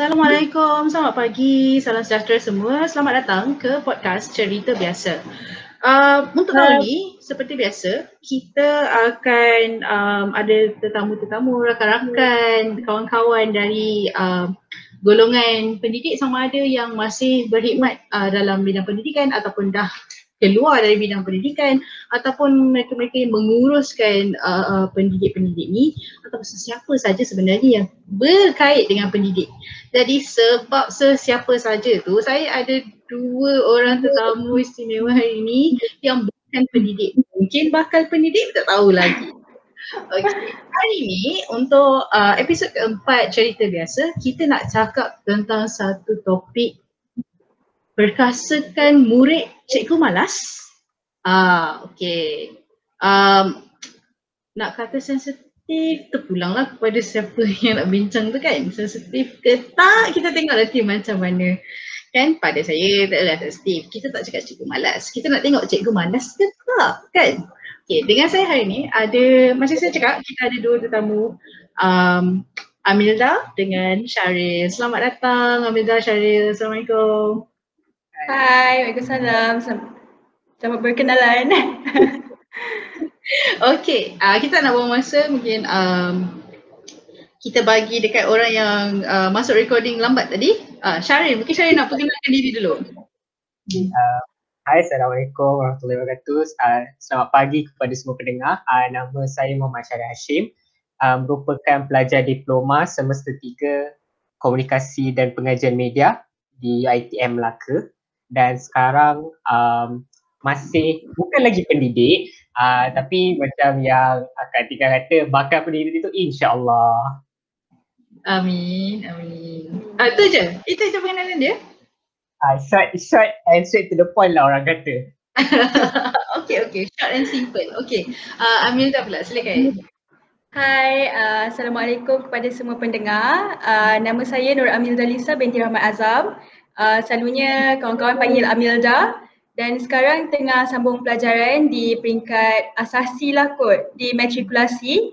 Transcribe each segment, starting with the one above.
Assalamualaikum, selamat pagi, salam sejahtera semua. Selamat datang ke podcast Cerita Biasa. Uh, untuk tahun ini, seperti biasa, kita akan um, ada tetamu-tetamu, rakan-rakan, kawan-kawan dari uh, golongan pendidik sama ada yang masih berkhidmat uh, dalam bidang pendidikan ataupun dah keluar dari bidang pendidikan ataupun mereka-mereka yang menguruskan uh, uh, pendidik-pendidik ni atau sesiapa saja sebenarnya yang berkait dengan pendidik. Jadi sebab sesiapa saja tu saya ada dua orang tetamu istimewa hari ini yang bukan pendidik. Mungkin bakal pendidik tak tahu lagi. Okay. Hari ini untuk uh, episod keempat cerita biasa kita nak cakap tentang satu topik perkasakan murid cikgu malas. Ah, okey. Um, nak kata sensitif terpulanglah kepada siapa yang nak bincang tu kan. Sensitif ke tak kita tengok nanti macam mana. Kan pada saya tak adalah sensitif. Kita tak cakap cikgu malas. Kita nak tengok cikgu malas ke tak kan. Okay, dengan saya hari ni ada, macam saya cakap kita ada dua tetamu um, Amilda dengan Syaril. Selamat datang Amilda, Syaril. Assalamualaikum. Hai, Waalaikumsalam. Selamat berkenalan. okay, uh, kita nak buang masa mungkin um, kita bagi dekat orang yang uh, masuk recording lambat tadi. Uh, Syaril, mungkin Syaril nak perkenalkan diri dulu. Uh, hai, Assalamualaikum warahmatullahi wabarakatuh. Uh, selamat pagi kepada semua pendengar. Uh, nama saya Muhammad Syaril Hashim. Uh, merupakan pelajar diploma semester 3 Komunikasi dan Pengajian Media di ITM Melaka dan sekarang um, masih bukan lagi pendidik uh, tapi macam yang akan tinggal kata bakal pendidik itu insyaAllah. Amin, amin. Ah, itu je? Itu je pengenalan dia? Uh, short, short and straight to the point lah orang kata. okay, okay. Short and simple. Okay. Uh, Amil dah pula, silakan. Hai, uh, Assalamualaikum kepada semua pendengar. Uh, nama saya Nur Amil Dalisa binti Rahmat Azam. Uh, selalunya kawan-kawan panggil Amilda dan sekarang tengah sambung pelajaran di peringkat asasi lah kot di matrikulasi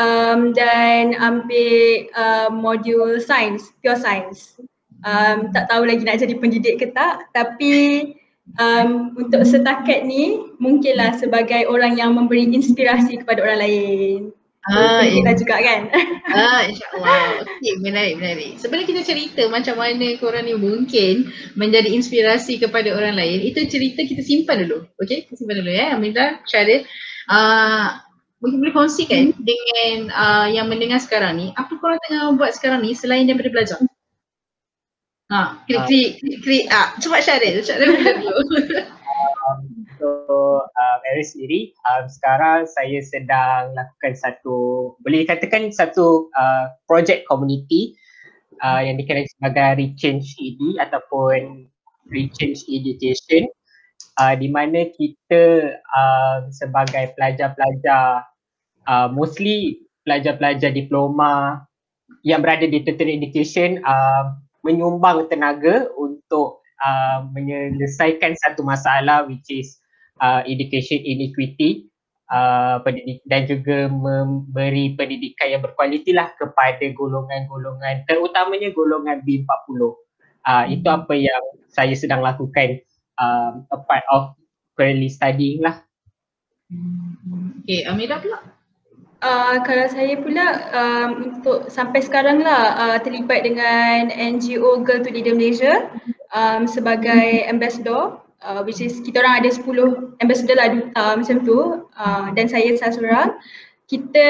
um, dan ambil uh, modul sains, pure science. Um, tak tahu lagi nak jadi pendidik ke tak tapi um, untuk setakat ni mungkinlah sebagai orang yang memberi inspirasi kepada orang lain. Ah, kita juga kan. Ah, insyaAllah. Okey, menarik, menarik. Sebelum kita cerita macam mana korang ni mungkin menjadi inspirasi kepada orang lain, itu cerita kita simpan dulu. Okey, kita simpan dulu ya. Aminah, Syaril. Uh, mungkin boleh kongsikan hmm. dengan uh, yang mendengar sekarang ni, apa korang tengah buat sekarang ni selain daripada belajar? Ha, klik, klik, klik, klik. Ah, cepat Syaril, Syaril dulu. Untuk uh, Mary sendiri um, sekarang saya sedang lakukan satu boleh dikatakan satu uh, project community uh, yang dikenali sebagai Rechange ED ataupun Rechange Education uh, di mana kita uh, sebagai pelajar-pelajar uh, mostly pelajar-pelajar diploma yang berada di tertiary education uh, menyumbang tenaga untuk uh, menyelesaikan satu masalah which is uh, education inequity uh, pendidik, dan juga memberi pendidikan yang berkualiti lah kepada golongan-golongan terutamanya golongan B40. Uh, hmm. Itu apa yang saya sedang lakukan um, a part of currently studying lah. Hmm. Okay, Amira pula? Uh, kalau saya pula um, untuk sampai sekarang lah uh, terlibat dengan NGO Girl to Leader Malaysia um, sebagai ambassador uh, which is kita orang ada 10 ambassador lah duta macam tu. Uh, dan saya salah seorang. Kita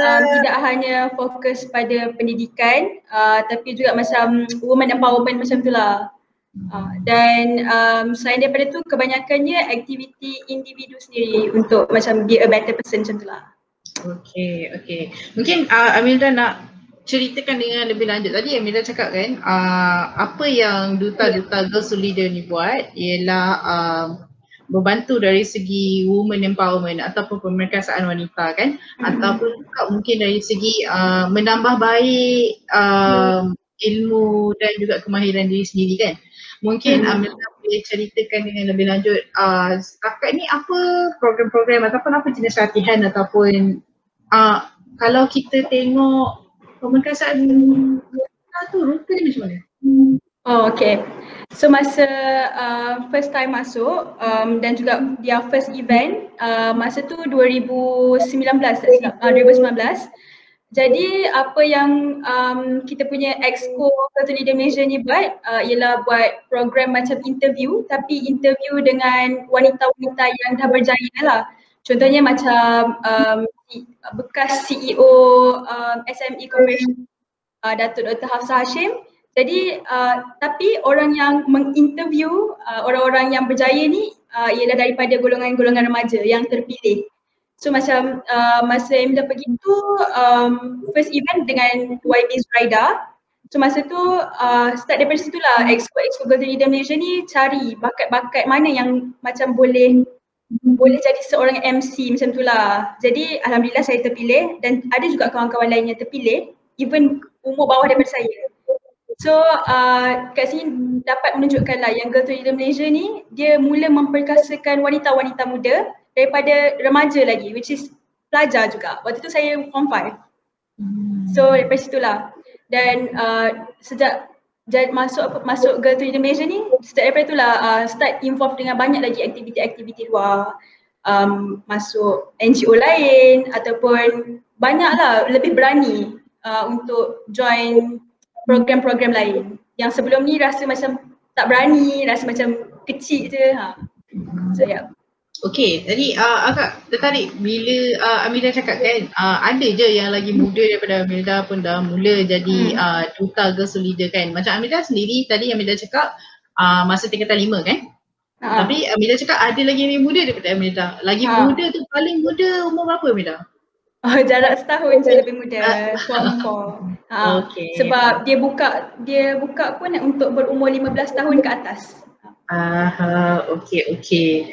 um, tidak hanya fokus pada pendidikan uh, tapi juga macam women empowerment macam tu lah. Uh, dan um, selain daripada tu kebanyakannya aktiviti individu sendiri untuk macam be a better person macam tu lah. Okay, okay. Mungkin uh, Amilda nak ceritakan dengan lebih lanjut tadi yang Mira cakap kan uh, apa yang duta-duta girls leader ni buat ialah uh, membantu dari segi women empowerment ataupun pemerkasaan wanita kan mm-hmm. ataupun juga mungkin dari segi uh, menambah baik uh, mm. ilmu dan juga kemahiran diri sendiri kan mungkin mm-hmm. Amira boleh ceritakan dengan lebih lanjut uh, setakat ni apa program-program ataupun apa jenis latihan ataupun uh, kalau kita tengok pemerkasaan tu rupanya macam mana? Oh okay. So masa uh, first time masuk um, dan juga dia first event uh, masa tu 2019 tak silap, uh, 2019 jadi apa yang um, kita punya exco Culture Leader Malaysia ni buat uh, ialah buat program macam interview tapi interview dengan wanita-wanita yang dah berjaya lah. Contohnya macam um, bekas CEO um, SME Corporation uh, Datuk Dr. Hafsah Hashim. Jadi uh, tapi orang yang menginterview uh, orang-orang yang berjaya ni uh, ialah daripada golongan-golongan remaja yang terpilih. So macam uh, masa Emda pergi tu um, first event dengan YB Zuraida. So masa tu uh, start daripada situ lah Expo Expo Golden Leader Malaysia ni cari bakat-bakat mana yang macam boleh boleh jadi seorang MC macam tu lah. Jadi Alhamdulillah saya terpilih dan ada juga kawan-kawan lain yang terpilih even umur bawah daripada saya. So uh, kat sini dapat menunjukkan lah yang Girl to Leader Malaysia ni dia mula memperkasakan wanita-wanita muda daripada remaja lagi which is pelajar juga. Waktu tu saya form 5. So daripada situlah. Dan uh, sejak jad, masuk masuk Girl to Indonesia ni, sejak daripada itulah uh, start involve dengan banyak lagi aktiviti-aktiviti luar. Um, masuk NGO lain ataupun banyaklah lebih berani uh, untuk join program-program lain. Yang sebelum ni rasa macam tak berani, rasa macam kecil je. Ha. So yeah. Okey, tadi uh, agak tertarik bila uh, Amilda cakap kan uh, ada je yang lagi muda daripada Amilda pun dah mula jadi hmm. uh, duta girls leader kan. Macam Amilda sendiri tadi Amilda cakap uh, masa tingkatan lima kan. Ha. Tapi Amilda cakap ada lagi yang lebih muda daripada Amilda. Lagi ha. muda tu paling muda umur berapa Amilda? Oh, jarak setahun je lebih muda. ha. okay. Sebab dia buka dia buka pun untuk berumur 15 tahun ke atas. Ah, okey okey.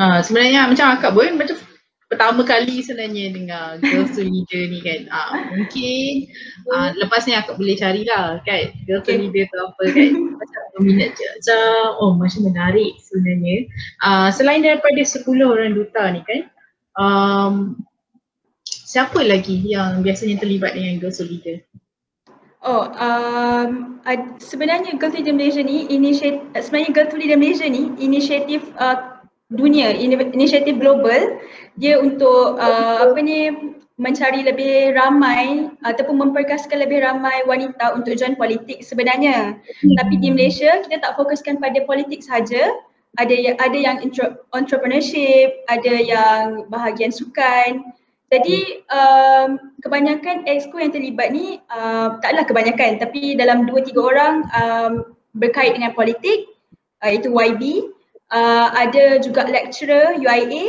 Ah, sebenarnya macam akak pun macam pertama kali sebenarnya dengar Girls to Leader ni kan. Ah, mungkin ah, lepas ni akak boleh carilah kan Girls to Leader tu apa kan. Macam minat je. Macam oh macam menarik sebenarnya. Ah, selain daripada 10 orang duta ni kan. Um, siapa lagi yang biasanya terlibat dengan Girls to Leader? Oh, um, uh, sebenarnya Girl to Leader Malaysia ni, inisiatif, sebenarnya Girl to Leader Malaysia ni inisiatif uh, dunia, inisiatif global dia untuk uh, apa ni mencari lebih ramai ataupun memperkasakan lebih ramai wanita untuk join politik sebenarnya. Hmm. Tapi di Malaysia kita tak fokuskan pada politik saja. Ada yang ada yang entrepreneurship, ada yang bahagian sukan, jadi um, kebanyakan exco yang terlibat ni uh, taklah kebanyakan tapi dalam dua tiga orang um, berkait dengan politik uh, itu YB uh, ada juga lecturer UIA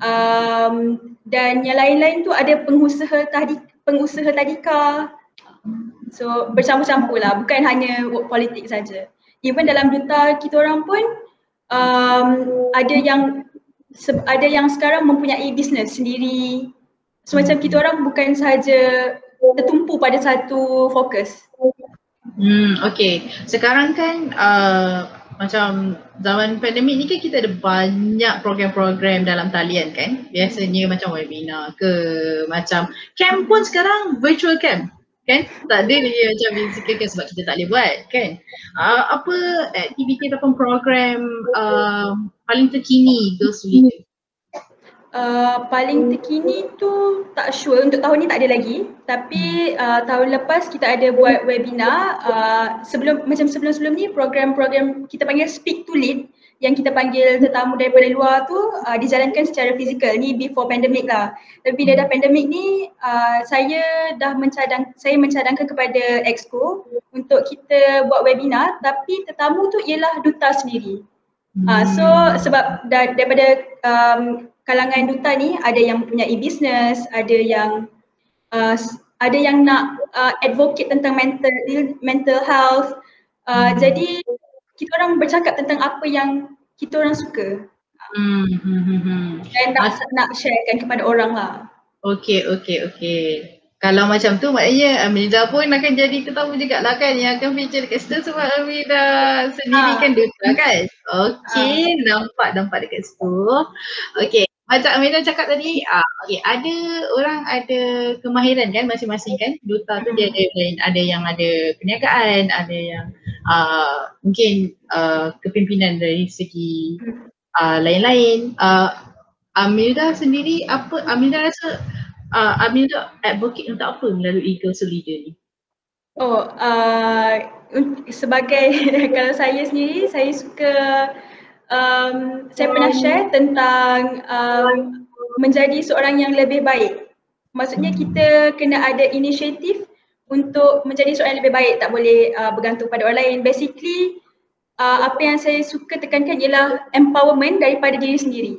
um, dan yang lain-lain tu ada pengusaha tadi pengusaha tadika. So bercampur-campur lah. Bukan hanya work politik saja. Even dalam duta kita orang pun um, ada yang ada yang sekarang mempunyai bisnes sendiri. So macam kita orang bukan sahaja tertumpu pada satu fokus. Hmm, okay. Sekarang kan uh, macam zaman pandemik ni kan kita ada banyak program-program dalam talian kan. Biasanya macam webinar ke macam camp pun sekarang virtual camp kan. Tak ada dia macam physical kan sebab kita tak boleh buat kan. Uh, apa aktiviti ataupun program uh, paling terkini girls leader Uh, paling terkini tu tak sure. Untuk tahun ni tak ada lagi. Tapi uh, tahun lepas kita ada buat webinar. Uh, sebelum macam sebelum-sebelum ni program-program kita panggil speak to lead yang kita panggil tetamu daripada luar tu uh, dijalankan secara fizikal. Ni before pandemic lah. Tapi bila dah pandemic ni uh, saya dah mencadang saya mencadangkan kepada exco untuk kita buat webinar. Tapi tetamu tu ialah duta sendiri. Uh, so sebab da- daripada um, kalangan duta ni ada yang mempunyai business, ada yang uh, ada yang nak uh, advocate tentang mental mental health. Uh, hmm. Jadi kita orang bercakap tentang apa yang kita orang suka. Hmm. hmm, hmm, hmm. Dan nak, As- nak sharekan kepada orang lah. Okay, okay, okay. Kalau macam tu maknanya Amida pun akan jadi tetamu juga lah kan yang akan feature dekat situ sebab Amida sendiri ha. kan duta kan. Okay, ha. nampak nampak dekat situ. Okay, macam Amira cakap tadi, uh, okay, ada orang ada kemahiran kan masing-masing kan. Duta tu dia ada ada yang ada perniagaan, ada yang uh, mungkin uh, kepimpinan dari segi uh, lain-lain. Uh, Amira sendiri apa Amira rasa uh, Amira advocate untuk apa melalui Girls Leader ni? Oh, uh, sebagai kalau saya sendiri saya suka um, saya pernah share tentang um, menjadi seorang yang lebih baik. Maksudnya kita kena ada inisiatif untuk menjadi seorang yang lebih baik, tak boleh uh, bergantung pada orang lain. Basically, uh, apa yang saya suka tekankan ialah empowerment daripada diri sendiri.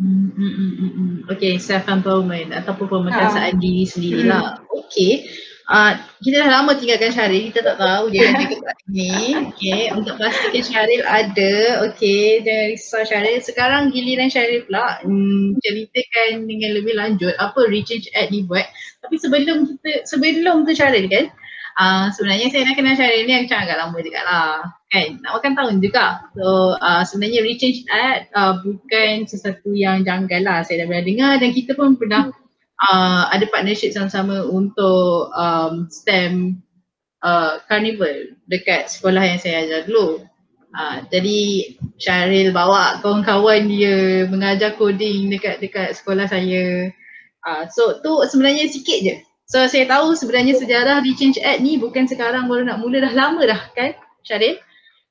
Hmm, hmm, hmm, hmm. hmm. Okay, self empowerment ataupun pemerkasaan ha. diri sendirilah. Hmm. Okay. Uh, kita dah lama tinggalkan Syaril, kita tak tahu dia ada ke tak ni. Okay, untuk pastikan Syaril ada. Okay, jangan risau Syaril. Sekarang giliran Syaril pula hmm, ceritakan dengan lebih lanjut apa Rechange Act ni buat. Tapi sebelum kita, sebelum tu Syaril kan, uh, sebenarnya saya nak kenal Syaril ni macam agak lama juga lah. Kan, nak makan tahun juga. So uh, sebenarnya Rechange Act uh, bukan sesuatu yang janggal lah. Saya dah pernah dengar dan kita pun pernah uh, ada partnership sama-sama untuk um, STEM uh, carnival dekat sekolah yang saya ajar dulu. Uh, jadi Syaril bawa kawan-kawan dia mengajar coding dekat dekat sekolah saya. Uh, so tu sebenarnya sikit je. So saya tahu sebenarnya sejarah Rechange Act ni bukan sekarang baru nak mula dah lama dah kan Syaril.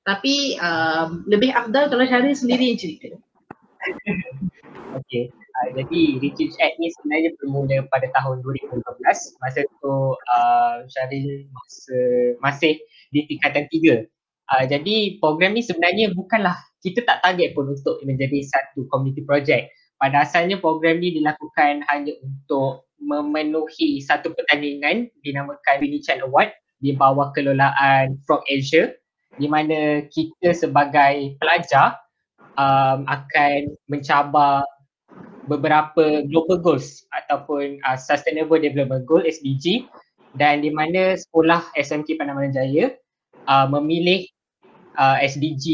Tapi um, lebih afdal kalau Syaril sendiri yang cerita. okay. Uh, jadi Rechange Act ni sebenarnya bermula pada tahun 2015 masa tu uh, Syaril masa, masih di tingkatan tiga. Uh, jadi program ni sebenarnya bukanlah kita tak target pun untuk menjadi satu community project. Pada asalnya program ni dilakukan hanya untuk memenuhi satu pertandingan dinamakan Winnie Chan Award di bawah kelolaan Frog Asia di mana kita sebagai pelajar um, akan mencabar beberapa global goals ataupun uh, sustainable development goal SDG dan di mana sekolah SMK Panamaran Jaya uh, memilih uh, SDG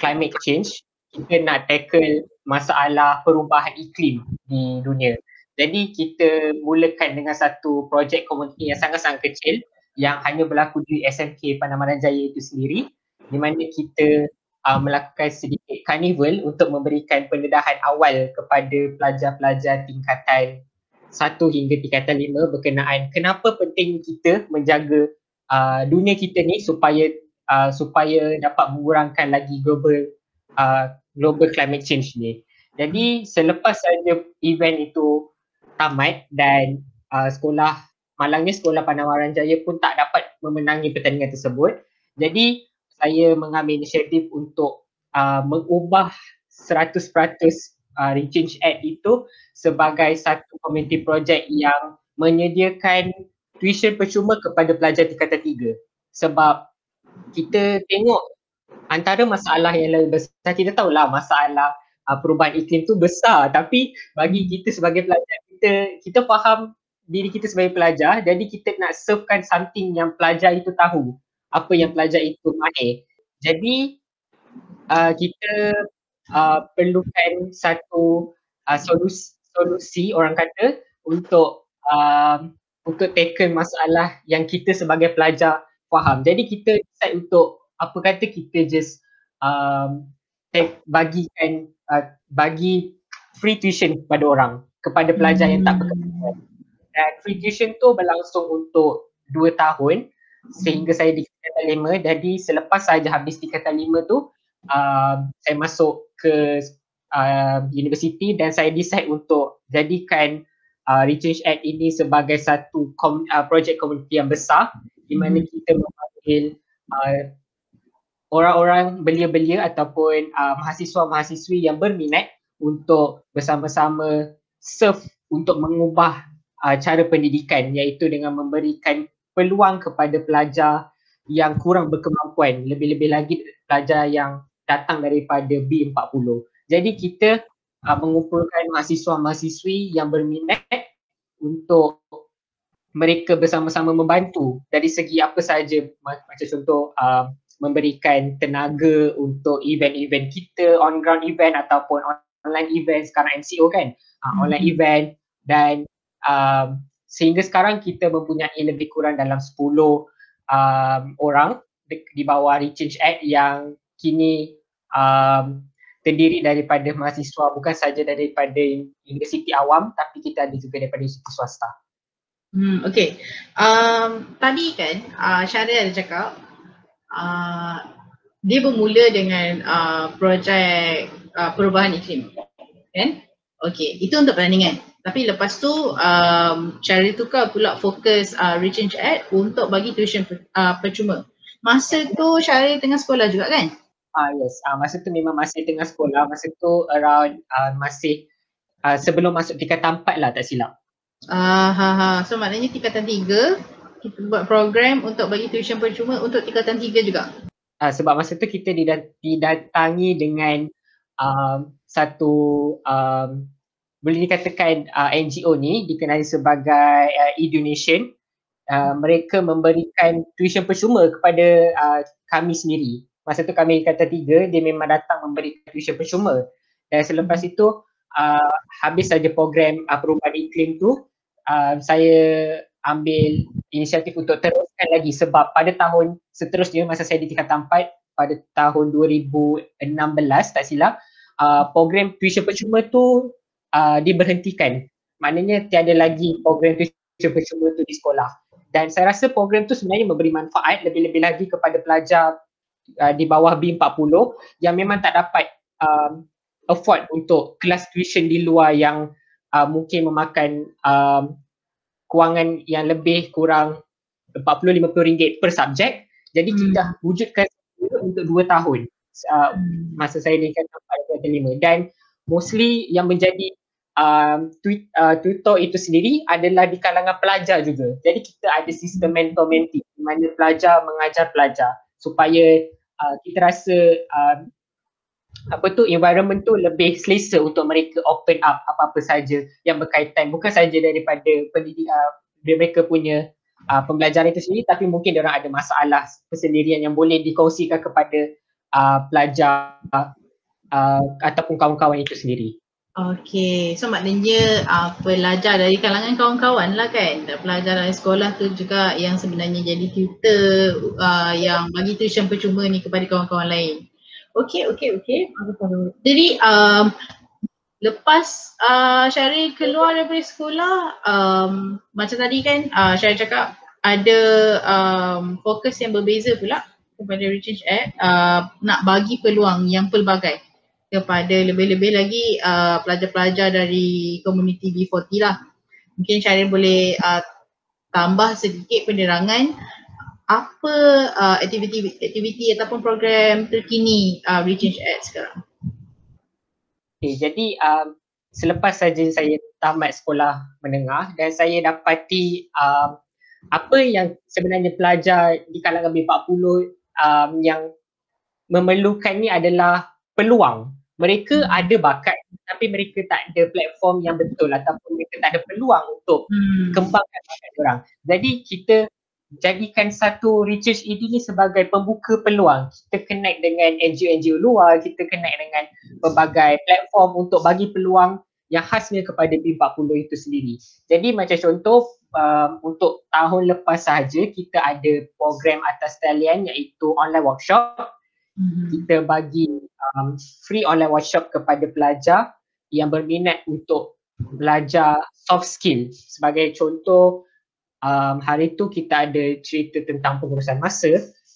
climate change kita nak tackle masalah perubahan iklim di dunia. Jadi kita mulakan dengan satu projek komuniti yang sangat-sangat kecil yang hanya berlaku di SMK Panamaran Jaya itu sendiri di mana kita uh, melakukan sedikit carnival untuk memberikan pendedahan awal kepada pelajar-pelajar tingkatan satu hingga tingkatan lima berkenaan kenapa penting kita menjaga uh, dunia kita ni supaya uh, supaya dapat mengurangkan lagi global uh, global climate change ni. Jadi selepas saja event itu tamat dan uh, sekolah malangnya sekolah Panamaran Jaya pun tak dapat memenangi pertandingan tersebut. Jadi saya mengambil inisiatif untuk uh, mengubah 100% uh, Rechange Act itu sebagai satu community project yang menyediakan tuition percuma kepada pelajar tingkatan tiga. Sebab kita tengok antara masalah yang lebih besar, kita tahulah masalah uh, perubahan iklim tu besar tapi bagi kita sebagai pelajar, kita kita faham diri kita sebagai pelajar jadi kita nak servekan something yang pelajar itu tahu apa yang pelajar itu mahir. Jadi uh, kita uh, perlukan satu uh, solusi, solusi orang kata untuk uh, untuk tackle masalah yang kita sebagai pelajar faham. Jadi kita decide untuk apa kata kita just um, take, bagikan uh, bagi free tuition kepada orang kepada pelajar hmm. yang tak berkepentingan. Dan free tuition tu berlangsung untuk dua tahun sehingga saya di tingkatan lima jadi selepas saja habis tingkatan lima tu uh, saya masuk ke uh, universiti dan saya decide untuk jadikan uh, Rechange Act ini sebagai satu kom, uh, projek komuniti yang besar di mana hmm. kita memanggil uh, orang-orang belia-belia ataupun uh, mahasiswa-mahasiswi yang berminat untuk bersama-sama serve untuk mengubah uh, cara pendidikan iaitu dengan memberikan peluang kepada pelajar yang kurang berkemampuan. Lebih-lebih lagi pelajar yang datang daripada B40. Jadi kita uh, mengumpulkan mahasiswa-mahasiswi yang berminat untuk mereka bersama-sama membantu. Dari segi apa saja macam contoh uh, memberikan tenaga untuk event-event kita on ground event ataupun online event sekarang MCO kan? Uh, online event dan um, sehingga sekarang kita mempunyai lebih kurang dalam 10 um, orang di, di bawah Rechange Act yang kini um, terdiri daripada mahasiswa bukan saja daripada universiti awam tapi kita ada juga daripada universiti swasta. Hmm, okay. Um, tadi kan uh, Syaril ada cakap uh, dia bermula dengan uh, projek uh, perubahan iklim. Kan? Okay, itu untuk pertandingan. Tapi lepas tu um, Syaril tukar pula fokus uh, Rechange Act untuk bagi tuition uh, percuma. Masa tu Syaril tengah sekolah juga kan? Ah uh, yes, uh, masa tu memang masih tengah sekolah. Masa tu around uh, masih uh, sebelum masuk tingkatan 4 lah tak silap. Ah uh, ha ha. So maknanya tingkatan 3 kita buat program untuk bagi tuition percuma untuk tingkatan 3 juga. Uh, sebab masa tu kita didatangi dengan um, satu um, boleh dikatakan uh, NGO ni dikenali sebagai uh, e-donation. Uh, mereka memberikan tuition percuma kepada uh, kami sendiri. Masa tu kami kata tiga dia memang datang memberikan tuition percuma. Dan selepas hmm. itu uh, habis saja program uh, perubahan iklim tu uh, saya ambil inisiatif untuk teruskan lagi sebab pada tahun seterusnya masa saya di tingkatan 4 pada tahun 2016 tak silap uh, program tuition percuma tu uh, diberhentikan. Maknanya tiada lagi program tu cuma-cuma tu di sekolah. Dan saya rasa program tu sebenarnya memberi manfaat lebih-lebih lagi kepada pelajar uh, di bawah B40 yang memang tak dapat um, afford untuk kelas tuition di luar yang uh, mungkin memakan um, kewangan yang lebih kurang 40-50 ringgit per subjek. Jadi hmm. kita wujudkan untuk dua tahun uh, hmm. masa saya di kata 4 5 dan mostly yang menjadi um, uh, tutor itu sendiri adalah di kalangan pelajar juga. Jadi kita ada sistem mentor mentee di mana pelajar mengajar pelajar supaya uh, kita rasa uh, apa tu environment tu lebih selesa untuk mereka open up apa-apa saja yang berkaitan bukan saja daripada pendidik uh, mereka punya uh, pembelajaran itu sendiri tapi mungkin orang ada masalah persendirian yang boleh dikongsikan kepada uh, pelajar uh, ataupun kawan-kawan itu sendiri. Okay, so maknanya uh, pelajar dari kalangan kawan-kawan lah kan. Pelajar dari sekolah tu juga yang sebenarnya jadi tutor uh, yang bagi tuition percuma ni kepada kawan-kawan lain. Okay, okay, okay Jadi um, lepas uh, Syaril keluar daripada sekolah um, Macam tadi kan uh, Syaril cakap ada um, fokus yang berbeza pula kepada Rechange Act uh, Nak bagi peluang yang pelbagai kepada lebih-lebih lagi uh, pelajar-pelajar dari komuniti B40 lah. Mungkin Syaril boleh uh, tambah sedikit penerangan apa uh, aktiviti aktiviti ataupun program terkini uh, Rechange Act sekarang. Okay, jadi um, selepas saja saya tamat sekolah menengah dan saya dapati um, apa yang sebenarnya pelajar di kalangan B40 um, yang memerlukan ni adalah peluang mereka hmm. ada bakat tapi mereka tak ada platform yang betul ataupun mereka tak ada peluang untuk hmm. kembangkan bakat orang. Jadi kita jadikan satu research ini ni sebagai pembuka peluang. Kita connect dengan NGO-NGO luar, kita connect dengan pelbagai platform untuk bagi peluang yang khasnya kepada B40 itu sendiri. Jadi macam contoh um, untuk tahun lepas sahaja kita ada program atas talian iaitu online workshop mm-hmm. kita bagi um, free online workshop kepada pelajar yang berminat untuk belajar soft skill sebagai contoh um, hari tu kita ada cerita tentang pengurusan masa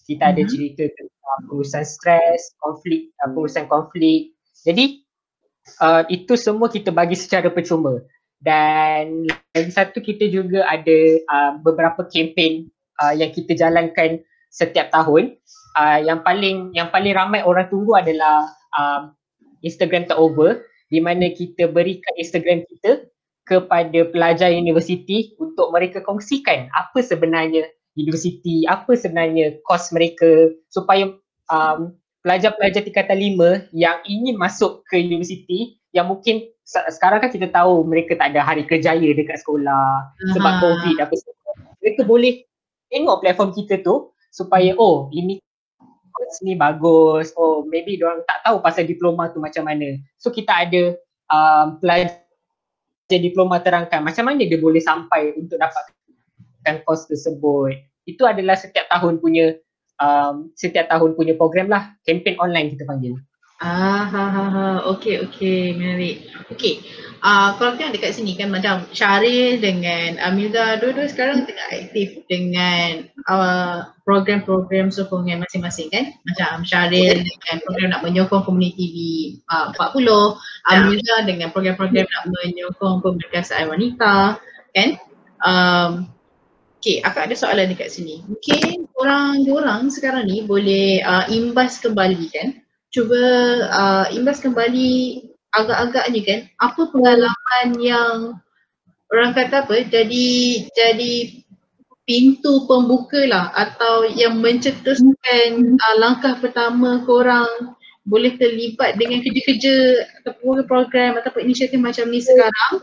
kita mm-hmm. ada cerita tentang pengurusan stres konflik uh, pengurusan konflik jadi uh, itu semua kita bagi secara percuma dan lagi satu kita juga ada uh, beberapa kempen uh, yang kita jalankan setiap tahun uh, yang paling yang paling ramai orang tunggu adalah um, Instagram takeover di mana kita berikan Instagram kita kepada pelajar universiti untuk mereka kongsikan apa sebenarnya universiti, apa sebenarnya kos mereka supaya um, pelajar-pelajar tingkatan lima yang ingin masuk ke universiti yang mungkin sekarang kan kita tahu mereka tak ada hari kerjaya dekat sekolah sebab COVID apa semua. Mereka boleh tengok platform kita tu supaya oh ini course ni bagus. Oh maybe orang tak tahu pasal diploma tu macam mana. So kita ada um, pelajar diploma terangkan macam mana dia boleh sampai untuk dapatkan course tersebut. Itu adalah setiap tahun punya um, setiap tahun punya program lah. Campaign online kita panggil. Ah, ha, ha, ha. Okay, okay. Menarik. Okay. Uh, kalau tengok dekat sini kan macam Syaril dengan Amilda dua-dua sekarang tengah aktif dengan uh, program-program sokongan masing-masing kan macam Syaril dengan program nak menyokong komuniti di uh, 40 Amilda dengan program-program nak menyokong kemerdekaan wanita kan um, Okay, akak ada soalan dekat sini. Mungkin orang-orang sekarang ni boleh uh, imbas kembali kan cuba uh, imbas kembali agak-agaknya kan apa pengalaman yang orang kata apa jadi jadi pintu pembuka lah atau yang mencetuskan uh, langkah pertama korang boleh terlibat dengan kerja-kerja ataupun program ataupun inisiatif macam ni sekarang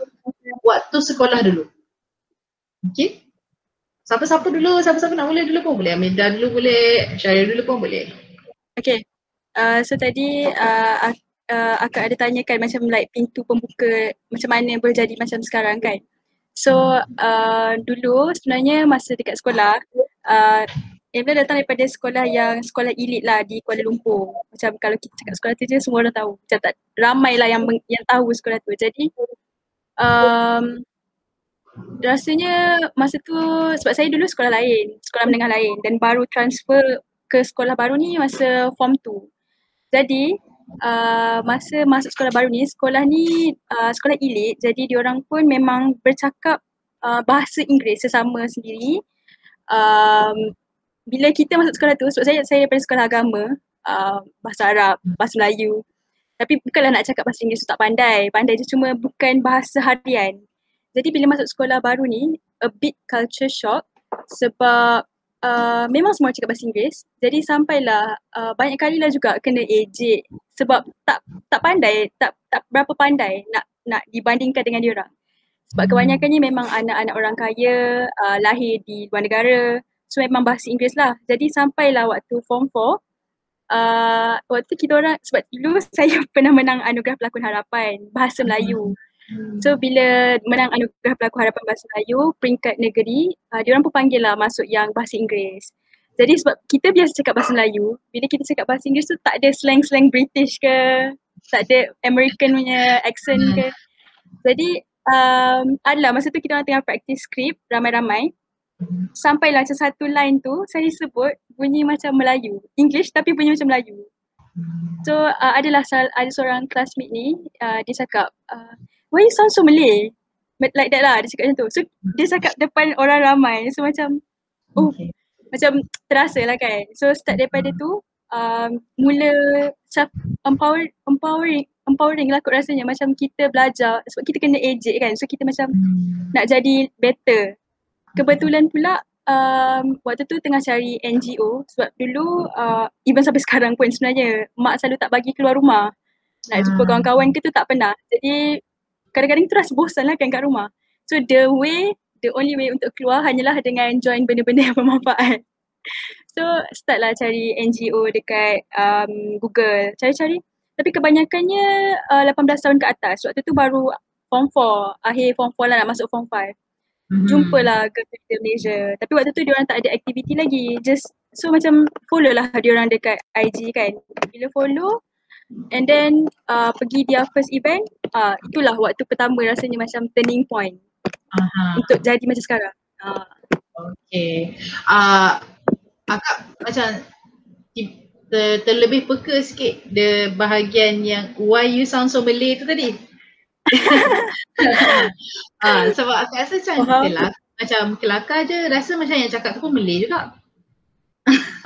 waktu sekolah dulu. Okay? Siapa-siapa dulu, siapa-siapa nak mula dulu pun boleh. Amida dulu boleh, Syaril dulu pun boleh. Okay, uh, so tadi uh, uh, akak ada tanyakan macam like pintu pembuka macam mana boleh jadi macam sekarang kan. So uh, dulu sebenarnya masa dekat sekolah, uh, Emla datang daripada sekolah yang sekolah elit lah di Kuala Lumpur. Macam kalau kita cakap sekolah tu je semua orang tahu. Macam tak ramai lah yang yang tahu sekolah tu. Jadi um, rasanya masa tu sebab saya dulu sekolah lain, sekolah menengah lain dan baru transfer ke sekolah baru ni masa form 2. Jadi uh, masa masuk sekolah baru ni, sekolah ni uh, sekolah elit jadi diorang pun memang bercakap uh, bahasa Inggeris sesama sendiri. Um, bila kita masuk sekolah tu, sebab saya saya daripada sekolah agama, uh, bahasa Arab, bahasa Melayu. Tapi bukanlah nak cakap bahasa Inggeris tu tak pandai. Pandai je cuma bukan bahasa harian. Jadi bila masuk sekolah baru ni, a bit culture shock sebab uh, memang semua cakap bahasa Inggeris. Jadi sampailah uh, banyak kali lah juga kena ejek sebab tak tak pandai, tak tak berapa pandai nak nak dibandingkan dengan dia orang. Sebab hmm. kebanyakannya memang anak-anak orang kaya, uh, lahir di luar negara. So memang bahasa Inggeris lah. Jadi sampailah waktu form 4, uh, waktu kita orang, sebab dulu saya pernah menang anugerah pelakon harapan bahasa Melayu. Hmm. Hmm. So bila menang anugerah pelaku harapan bahasa Melayu peringkat negeri, uh, dia orang pun panggil lah masuk yang bahasa Inggeris. Jadi sebab kita biasa cakap bahasa Melayu, bila kita cakap bahasa Inggeris tu tak ada slang-slang British ke, tak ada American punya accent ke. Jadi um, adalah masa tu kita orang tengah practice script ramai-ramai. Sampailah macam satu line tu saya sebut bunyi macam Melayu. English tapi bunyi macam Melayu. So uh, adalah ada seorang classmate ni uh, dia cakap uh, why you sound so Malay? Like that lah, dia cakap macam tu. So dia cakap depan orang ramai, so macam, oh, okay. macam terasa lah kan. So start daripada tu, um, mula self empower, empowering, empowering lah kot rasanya macam kita belajar sebab kita kena ejek kan. So kita macam hmm. nak jadi better. Kebetulan pula um, waktu tu tengah cari NGO sebab dulu uh, even sampai sekarang pun sebenarnya mak selalu tak bagi keluar rumah. Nak jumpa hmm. kawan-kawan ke tu tak pernah. Jadi kadang-kadang tu rasa bosan lah kan kat rumah. So the way, the only way untuk keluar hanyalah dengan join benda-benda yang bermanfaat. So start lah cari NGO dekat um, Google, cari-cari. Tapi kebanyakannya uh, 18 tahun ke atas. Waktu tu baru form 4, akhir form 4 lah nak masuk form 5. Mm-hmm. Jumpalah ke Malaysia. Tapi waktu tu diorang tak ada aktiviti lagi. Just so macam follow lah diorang dekat IG kan. Bila follow, And then uh, pergi dia first event, uh, itulah waktu pertama rasanya macam turning point Aha. untuk jadi macam sekarang. Uh. Okay. Uh, akak macam ter, terlebih peka sikit the bahagian yang why you sound so Malay tu tadi. uh, sebab akak rasa macam uh-huh. lah. Macam kelakar je rasa macam yang cakap tu pun Malay juga.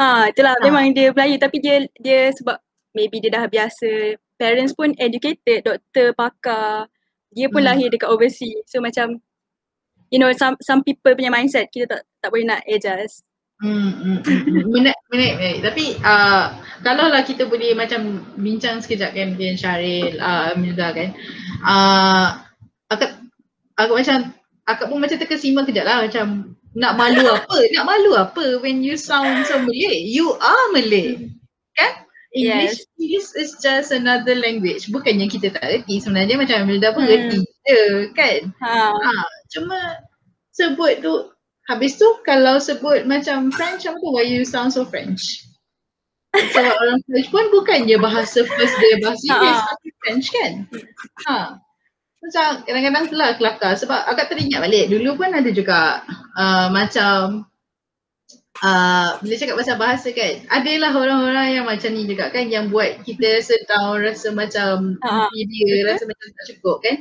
ha, itulah ha. memang dia Melayu tapi dia dia sebab maybe dia dah biasa parents pun educated doktor pakar dia pun hmm. lahir dekat overseas so macam you know some some people punya mindset kita tak tak boleh nak adjust Hmm, hmm, hmm. menarik, menarik, menarik. Tapi uh, kalau lah kita boleh macam bincang sekejap kan dengan Syaril, uh, Amirda kan. Uh, akak, akak macam, akak pun macam terkesima kejap lah macam nak malu apa, nak malu apa when you sound so Malay. You are Malay. Kan? English, yes. Is just another language. Bukannya kita tak reti sebenarnya macam Amelda pun hmm. reti je kan. Ha. ha. Cuma sebut tu habis tu kalau sebut macam French apa tu why you sound so French. Sebab orang French pun bukannya bahasa first dia bahasa Inggeris ha. tapi French kan. Ha. Macam kadang-kadang tu lah kelakar sebab agak teringat balik dulu pun ada juga uh, macam uh, bila cakap pasal bahasa kan, adalah orang-orang yang macam ni juga kan yang buat kita rasa down, rasa macam uh, inferior, rasa macam tak cukup kan.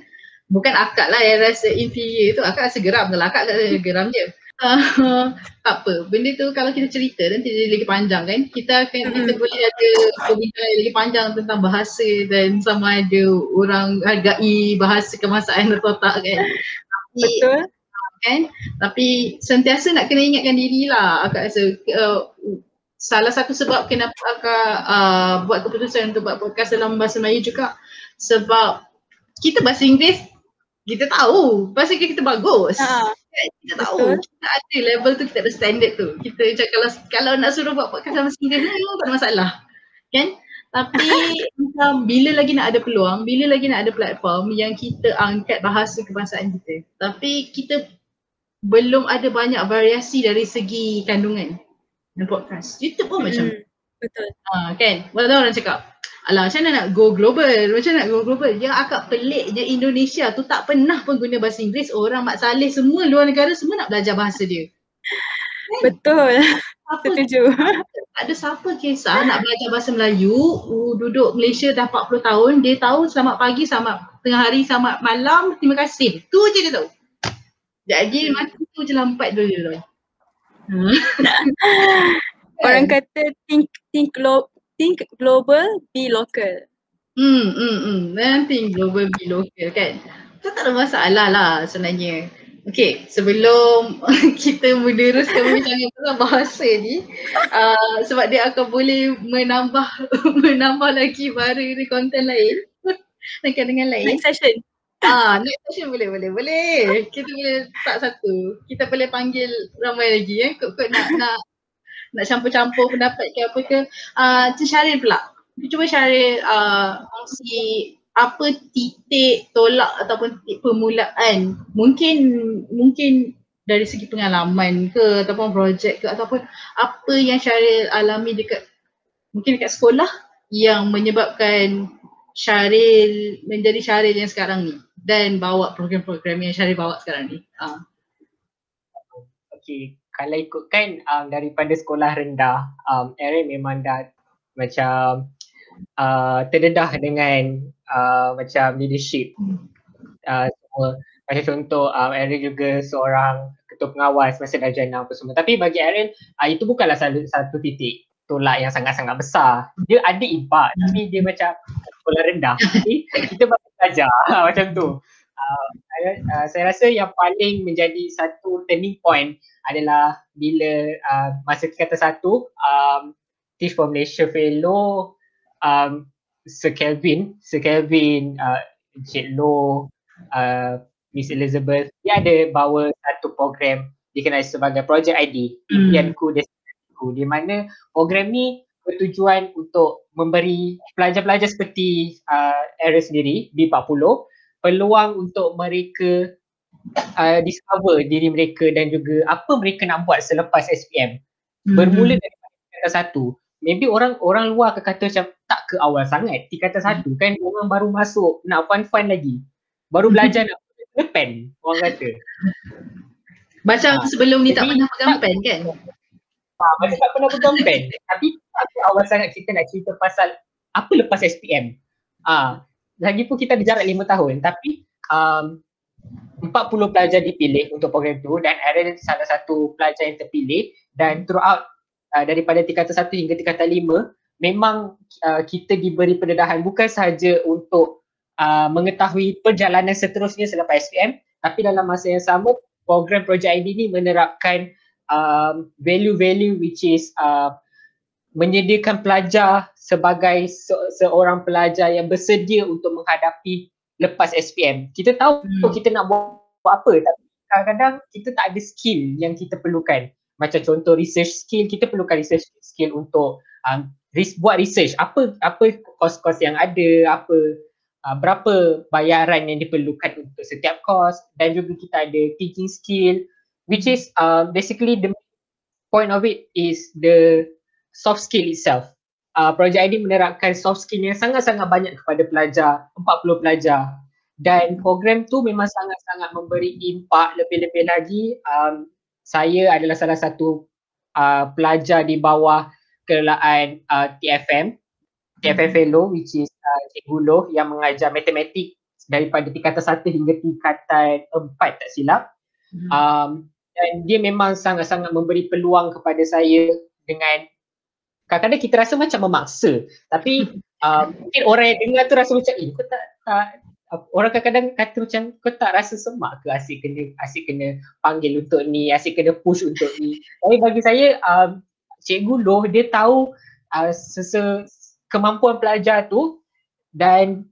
Bukan akak lah yang rasa inferior tu, akak rasa geram kalau akak rasa geram je. Uh, tak apa, benda tu kalau kita cerita nanti dia lagi panjang kan. Kita akan kita boleh ada perbincangan lagi panjang tentang bahasa dan sama ada orang hargai bahasa kemasan atau tak kan. Tapi, Betul kan tapi sentiasa nak kena ingatkan diri lah akak rasa uh, salah satu sebab kenapa akak uh, buat keputusan untuk buat podcast dalam bahasa Melayu juga sebab kita bahasa Inggeris kita tahu bahasa kita bagus ha. Kan? kita tahu Betul. kita ada level tu kita ada standard tu kita macam kalau kalau nak suruh buat podcast dalam bahasa Inggeris tak ada masalah kan tapi macam bila lagi nak ada peluang, bila lagi nak ada platform yang kita angkat bahasa kebangsaan kita. Tapi kita belum ada banyak variasi dari segi kandungan dalam podcast. YouTube pun hmm, macam betul. Ha, kan? Walaupun orang cakap, alah macam mana nak go global? Macam nak go global? Yang akak pelik je Indonesia tu tak pernah pun guna bahasa Inggeris. Orang Mak Saleh semua luar negara semua nak belajar bahasa dia. Kan? Betul. Siapa, Setuju. Ada siapa kisah nak belajar bahasa Melayu, uh, duduk Malaysia dah 40 tahun, dia tahu selamat pagi, selamat tengah hari, selamat malam, terima kasih. Tu je dia tahu. Jadi macam tu je lampat dulu tu. Orang kata think think glo- think global be local. Hmm hmm hmm. Man think global be local kan. Tu tak ada masalah lah sebenarnya. Okay, sebelum kita meneruskan perbincangan tentang bahasa ni uh, sebab dia akan boleh menambah menambah lagi baru di konten lain dengan dengan lain. Next session. Ah, next session boleh, boleh, boleh. Kita boleh tak satu. Kita boleh panggil ramai lagi eh. Kau nak nak nak campur-campur pendapat ke apa ke. Ah, uh, Syaril pula. Cuba Syaril uh, kongsi apa titik tolak ataupun titik permulaan. Mungkin mungkin dari segi pengalaman ke ataupun projek ke ataupun apa yang Syaril alami dekat mungkin dekat sekolah yang menyebabkan Syaril menjadi Syaril yang sekarang ni dan bawa program-program yang Syarif bawa sekarang ni. Uh. Okay, kalau ikutkan um, daripada sekolah rendah, um, Aaron memang dah macam uh, terdedah dengan uh, macam leadership. Uh. Macam contoh, um, Aaron juga seorang ketua pengawas masa dah jana apa semua. Tapi bagi Aaron, uh, itu bukanlah satu, satu titik tolak yang sangat-sangat besar. Dia ada impact tapi dia macam sekolah rendah. Jadi kita baru belajar macam tu. Uh, uh, saya rasa yang paling menjadi satu turning point adalah bila uh, masa kata satu um, Teach for Malaysia Fellow um, Sir Kelvin, Sir Kelvin, uh, Encik Loh, uh, Miss Elizabeth dia ada bawa satu program dikenali sebagai Project ID, impianku mm aku di mana program ni bertujuan untuk memberi pelajar-pelajar seperti uh, Aaron sendiri B40 peluang untuk mereka uh, discover diri mereka dan juga apa mereka nak buat selepas SPM hmm. bermula dari kata satu. Maybe orang orang luar akan kata macam tak ke awal sangat? Di kata satu kan? Orang baru masuk nak fun-fun lagi. Baru belajar nak pen orang kata. Macam ha. sebelum ni tak pernah pegang pen kan Ha, macam tak pernah pegang pen. Tapi tapi awal sangat kita nak cerita pasal apa lepas SPM. Ah, ha, pun kita ada jarak lima tahun tapi um, 40 pelajar dipilih untuk program tu dan Aaron salah satu pelajar yang terpilih dan throughout uh, daripada tingkatan satu hingga tingkatan lima memang uh, kita diberi pendedahan bukan sahaja untuk uh, mengetahui perjalanan seterusnya selepas SPM tapi dalam masa yang sama program projek ID ni menerapkan um, value-value which is uh, menyediakan pelajar sebagai se- seorang pelajar yang bersedia untuk menghadapi lepas SPM. Kita tahu hmm. kita nak buat apa tapi kadang-kadang kita tak ada skill yang kita perlukan. Macam contoh research skill, kita perlukan research skill untuk um, ris- buat research apa apa kos-kos yang ada, apa uh, berapa bayaran yang diperlukan untuk setiap kos dan juga kita ada teaching skill which is uh, basically the point of it is the soft skill itself. Uh, projek ini menerapkan soft skill yang sangat-sangat banyak kepada pelajar, 40 pelajar dan program tu memang sangat-sangat memberi impak lebih-lebih lagi um, saya adalah salah satu uh, pelajar di bawah kelolaan uh, TFM TFM Fellow which is uh, Cikgu Loh yang mengajar matematik daripada tingkatan satu hingga tingkatan empat tak silap hmm. um, dan dia memang sangat-sangat memberi peluang kepada saya dengan kadang-kadang kita rasa macam memaksa. Tapi uh, mungkin orang yang dengar tu rasa macam eh kau tak, tak orang kadang-kadang kata macam kau tak rasa semak ke asyik kena asyik kena panggil untuk ni asyik kena push untuk ni? Tapi bagi saya um, cikgu Loh dia tahu uh, sese kemampuan pelajar tu dan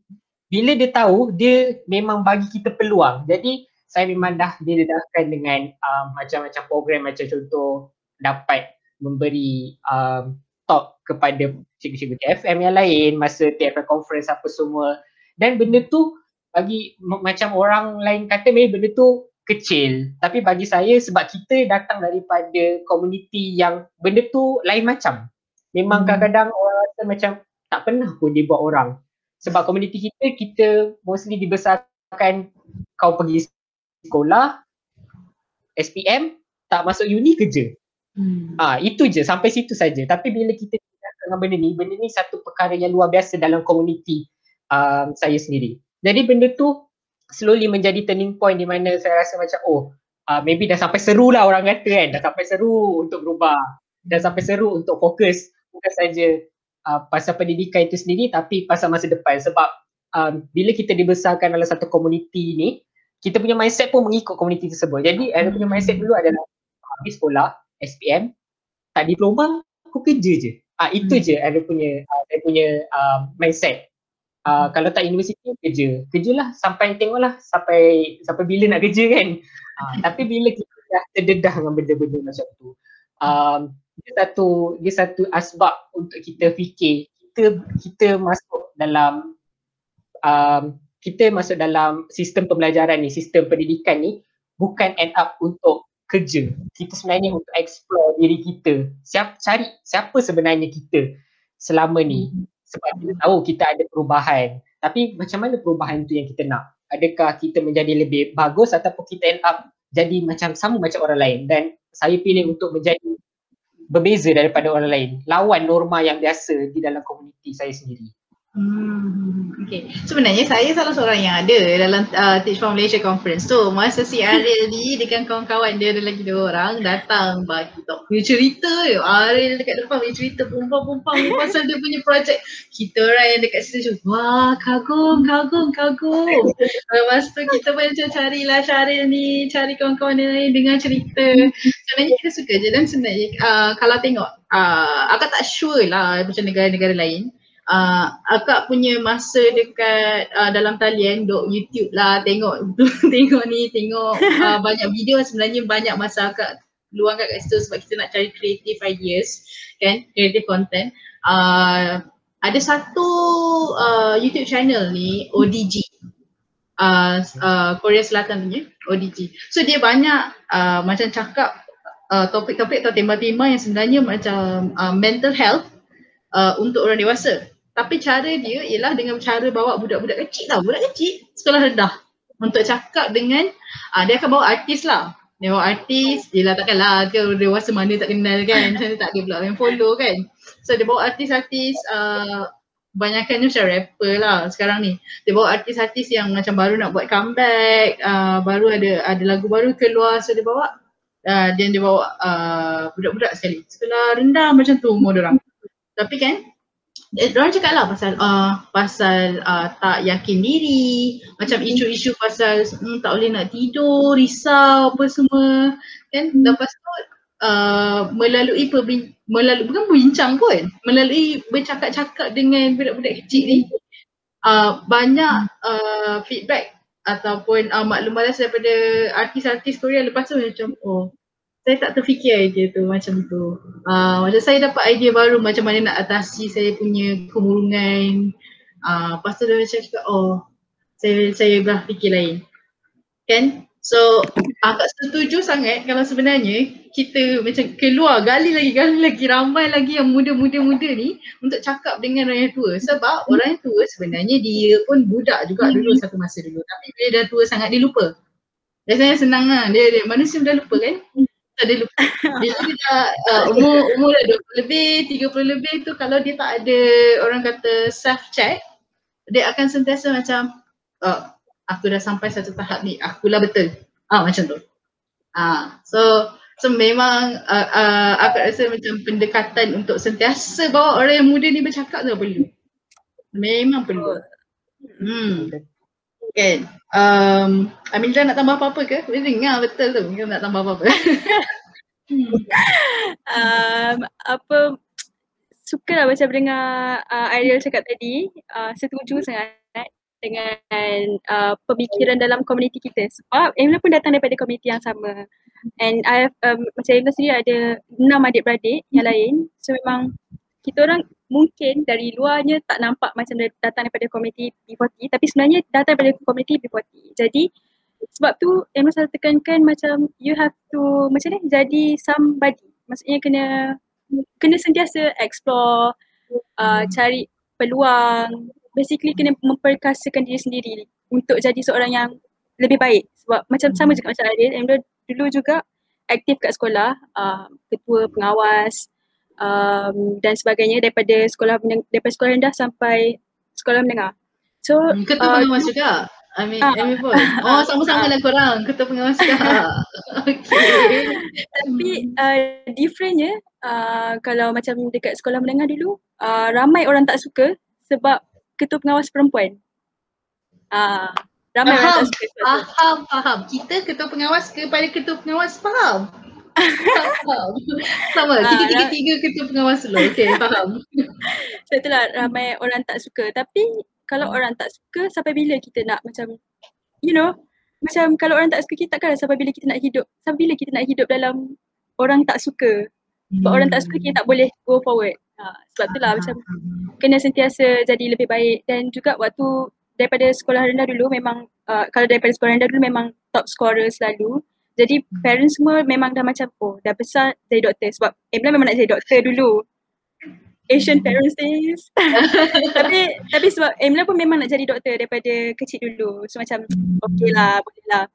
bila dia tahu dia memang bagi kita peluang. Jadi saya memang dah didedahkan dengan um, macam-macam program macam contoh dapat memberi um, talk kepada cikgu-cikgu TFM yang lain masa TFM conference apa semua. Dan benda tu bagi macam orang lain kata memang benda tu kecil. Tapi bagi saya sebab kita datang daripada komuniti yang benda tu lain macam. Memang hmm. kadang-kadang orang rasa macam tak pernah pun dibuat orang. Sebab komuniti kita kita mostly dibesarkan kau pergi sekolah SPM tak masuk uni kerja. Hmm. ah itu je sampai situ saja. Tapi bila kita dengan benda ni benda ni satu perkara yang luar biasa dalam komuniti um, saya sendiri. Jadi benda tu slowly menjadi turning point di mana saya rasa macam oh uh, maybe dah sampai seru lah orang kata kan. Dah sampai seru untuk berubah. Dah sampai seru untuk fokus bukan saja uh, pasal pendidikan itu sendiri tapi pasal masa depan. Sebab um, bila kita dibesarkan dalam satu komuniti ni kita punya mindset pun mengikut komuniti tersebut. Jadi ada punya mindset dulu adalah habis sekolah SPM tak diploma aku kerja je. Ah uh, itu hmm. je ada punya uh, ada punya uh, mindset. Uh, kalau tak universiti kerja. Kerjalah sampai tengoklah sampai sampai bila nak kerja kan. Uh, tapi bila kita dah terdedah dengan benda-benda macam tu um, dia satu dia satu asbab untuk kita fikir kita kita masuk dalam um, kita masuk dalam sistem pembelajaran ni sistem pendidikan ni bukan end up untuk kerja. Kita sebenarnya untuk explore diri kita. Siapa cari siapa sebenarnya kita selama ni. Sebab kita tahu kita ada perubahan. Tapi macam mana perubahan tu yang kita nak? Adakah kita menjadi lebih bagus ataupun kita end up jadi macam sama macam orang lain? Dan saya pilih untuk menjadi berbeza daripada orang lain. Lawan norma yang biasa di dalam komuniti saya sendiri Hmm, okay. Sebenarnya saya salah seorang yang ada dalam uh, Teach for Malaysia Conference tu. Masa si Ariel ni dengan kawan-kawan dia ada lagi dua orang datang bagi talk. Dia cerita je. Ariel dekat depan dia cerita pumpang-pumpang pasal dia punya projek. Kita orang yang dekat situ cakap, wah kagum, kagum, kagum. Lepas tu kita pun macam carilah Syaril ni, cari kawan-kawan dia lain dengan cerita. Sebenarnya kita suka je dan sebenarnya uh, kalau tengok, uh, agak tak sure lah macam negara-negara lain uh, akak punya masa dekat uh, dalam talian duk YouTube lah tengok tengok ni tengok uh, banyak video. Sebenarnya banyak masa akak luangkan kat situ sebab kita nak cari creative ideas kan creative content. Uh, ada satu uh, YouTube channel ni ODG uh, uh, Korea Selatan punya ODG so dia banyak uh, macam cakap uh, topik-topik atau tema-tema yang sebenarnya macam uh, mental health uh, untuk orang dewasa tapi cara dia ialah dengan cara bawa budak-budak kecil lah, budak kecil sekolah rendah untuk cakap dengan, uh, dia akan bawa artis lah. Dia bawa artis, dia lah takkan lah ke dewasa mana tak kenal kan, macam tak ada pula yang follow kan. So dia bawa artis-artis, uh, banyakkan macam rapper lah sekarang ni. Dia bawa artis-artis yang macam baru nak buat comeback, uh, baru ada ada lagu baru keluar so dia bawa. Uh, dan dia bawa uh, budak-budak sekali. Sekolah rendah macam tu umur orang. Tapi kan eh, orang cakap lah pasal uh, pasal uh, tak yakin diri macam hmm. isu-isu pasal hmm, tak boleh nak tidur, risau apa semua kan hmm. lepas tu uh, melalui perbin- melalui bukan bincang pun melalui bercakap-cakap dengan budak-budak kecil ni uh, banyak uh, feedback ataupun uh, maklum balas daripada artis-artis Korea lepas tu macam oh saya tak terfikir idea tu macam tu. Uh, macam saya dapat idea baru macam mana nak atasi saya punya kemurungan. Uh, lepas tu dia macam cakap, oh saya saya dah fikir lain. Kan? So agak setuju sangat kalau sebenarnya kita macam keluar gali lagi gali lagi ramai lagi yang muda-muda-muda ni untuk cakap dengan orang yang tua sebab orang yang tua sebenarnya dia pun budak juga dulu satu masa dulu tapi bila dah tua sangat dia lupa. Biasanya senang lah dia, dia manusia dah lupa kan? Tak ada lupa. Bila dia dah uh, umur umur dah 20 lebih, 30 lebih tu kalau dia tak ada orang kata self check, dia akan sentiasa macam oh, aku dah sampai satu tahap ni, akulah betul. Ah macam tu. Ah so so memang uh, uh, aku rasa macam pendekatan untuk sentiasa bawa orang yang muda ni bercakap tu perlu. Memang perlu. Hmm. Kan. Um, Amilda nak tambah apa-apa ke? Dia dengar betul tu. Dia nak tambah apa-apa. um, apa suka lah macam dengar uh, Ariel cakap tadi. Uh, setuju sangat dengan uh, pemikiran dalam komuniti kita sebab Emila pun datang daripada komuniti yang sama and I have, um, macam Emila sendiri ada enam adik-beradik yang lain so memang kita orang mungkin dari luarnya tak nampak macam datang daripada komuniti B40 tapi sebenarnya datang daripada komuniti B40. Jadi sebab tu Emma selalu tekankan macam you have to macam ni jadi somebody. Maksudnya kena kena sentiasa explore, uh, cari peluang, basically kena memperkasakan diri sendiri untuk jadi seorang yang lebih baik. Sebab macam sama juga macam Adil, Emma dulu juga aktif kat sekolah, uh, ketua pengawas, um, dan sebagainya daripada sekolah daripada sekolah rendah sampai sekolah menengah. So hmm, ketua uh, pengawas juga. I mean, uh, mean pun. Oh, sama-sama lah korang. Ketua pengawas juga. okay. Tapi uh, differentnya uh, kalau macam dekat sekolah menengah dulu, uh, ramai orang tak suka sebab ketua pengawas perempuan. Uh, ramai faham, orang tak suka. Faham, faham. Kita ketua pengawas kepada ketua pengawas faham. Sama, ah, kita tiga-tiga ketua pengawas dulu. Okay, faham. So itulah ramai orang tak suka. Tapi kalau orang tak suka, sampai bila kita nak macam, you know, macam kalau orang tak suka kita takkan sampai bila kita nak hidup. Sampai bila kita nak hidup dalam orang tak suka. Sebab hmm. orang tak suka kita tak boleh go forward. Ha, sebab itulah macam kena sentiasa jadi lebih baik dan juga waktu daripada sekolah rendah dulu memang uh, kalau daripada sekolah rendah dulu memang top scorer selalu. Jadi hmm. parents semua memang dah macam oh dah besar jadi doktor sebab Emla memang nak jadi doktor dulu. Asian parents days. tapi tapi sebab Emla pun memang nak jadi doktor daripada kecil dulu. So macam okay lah boleh lah.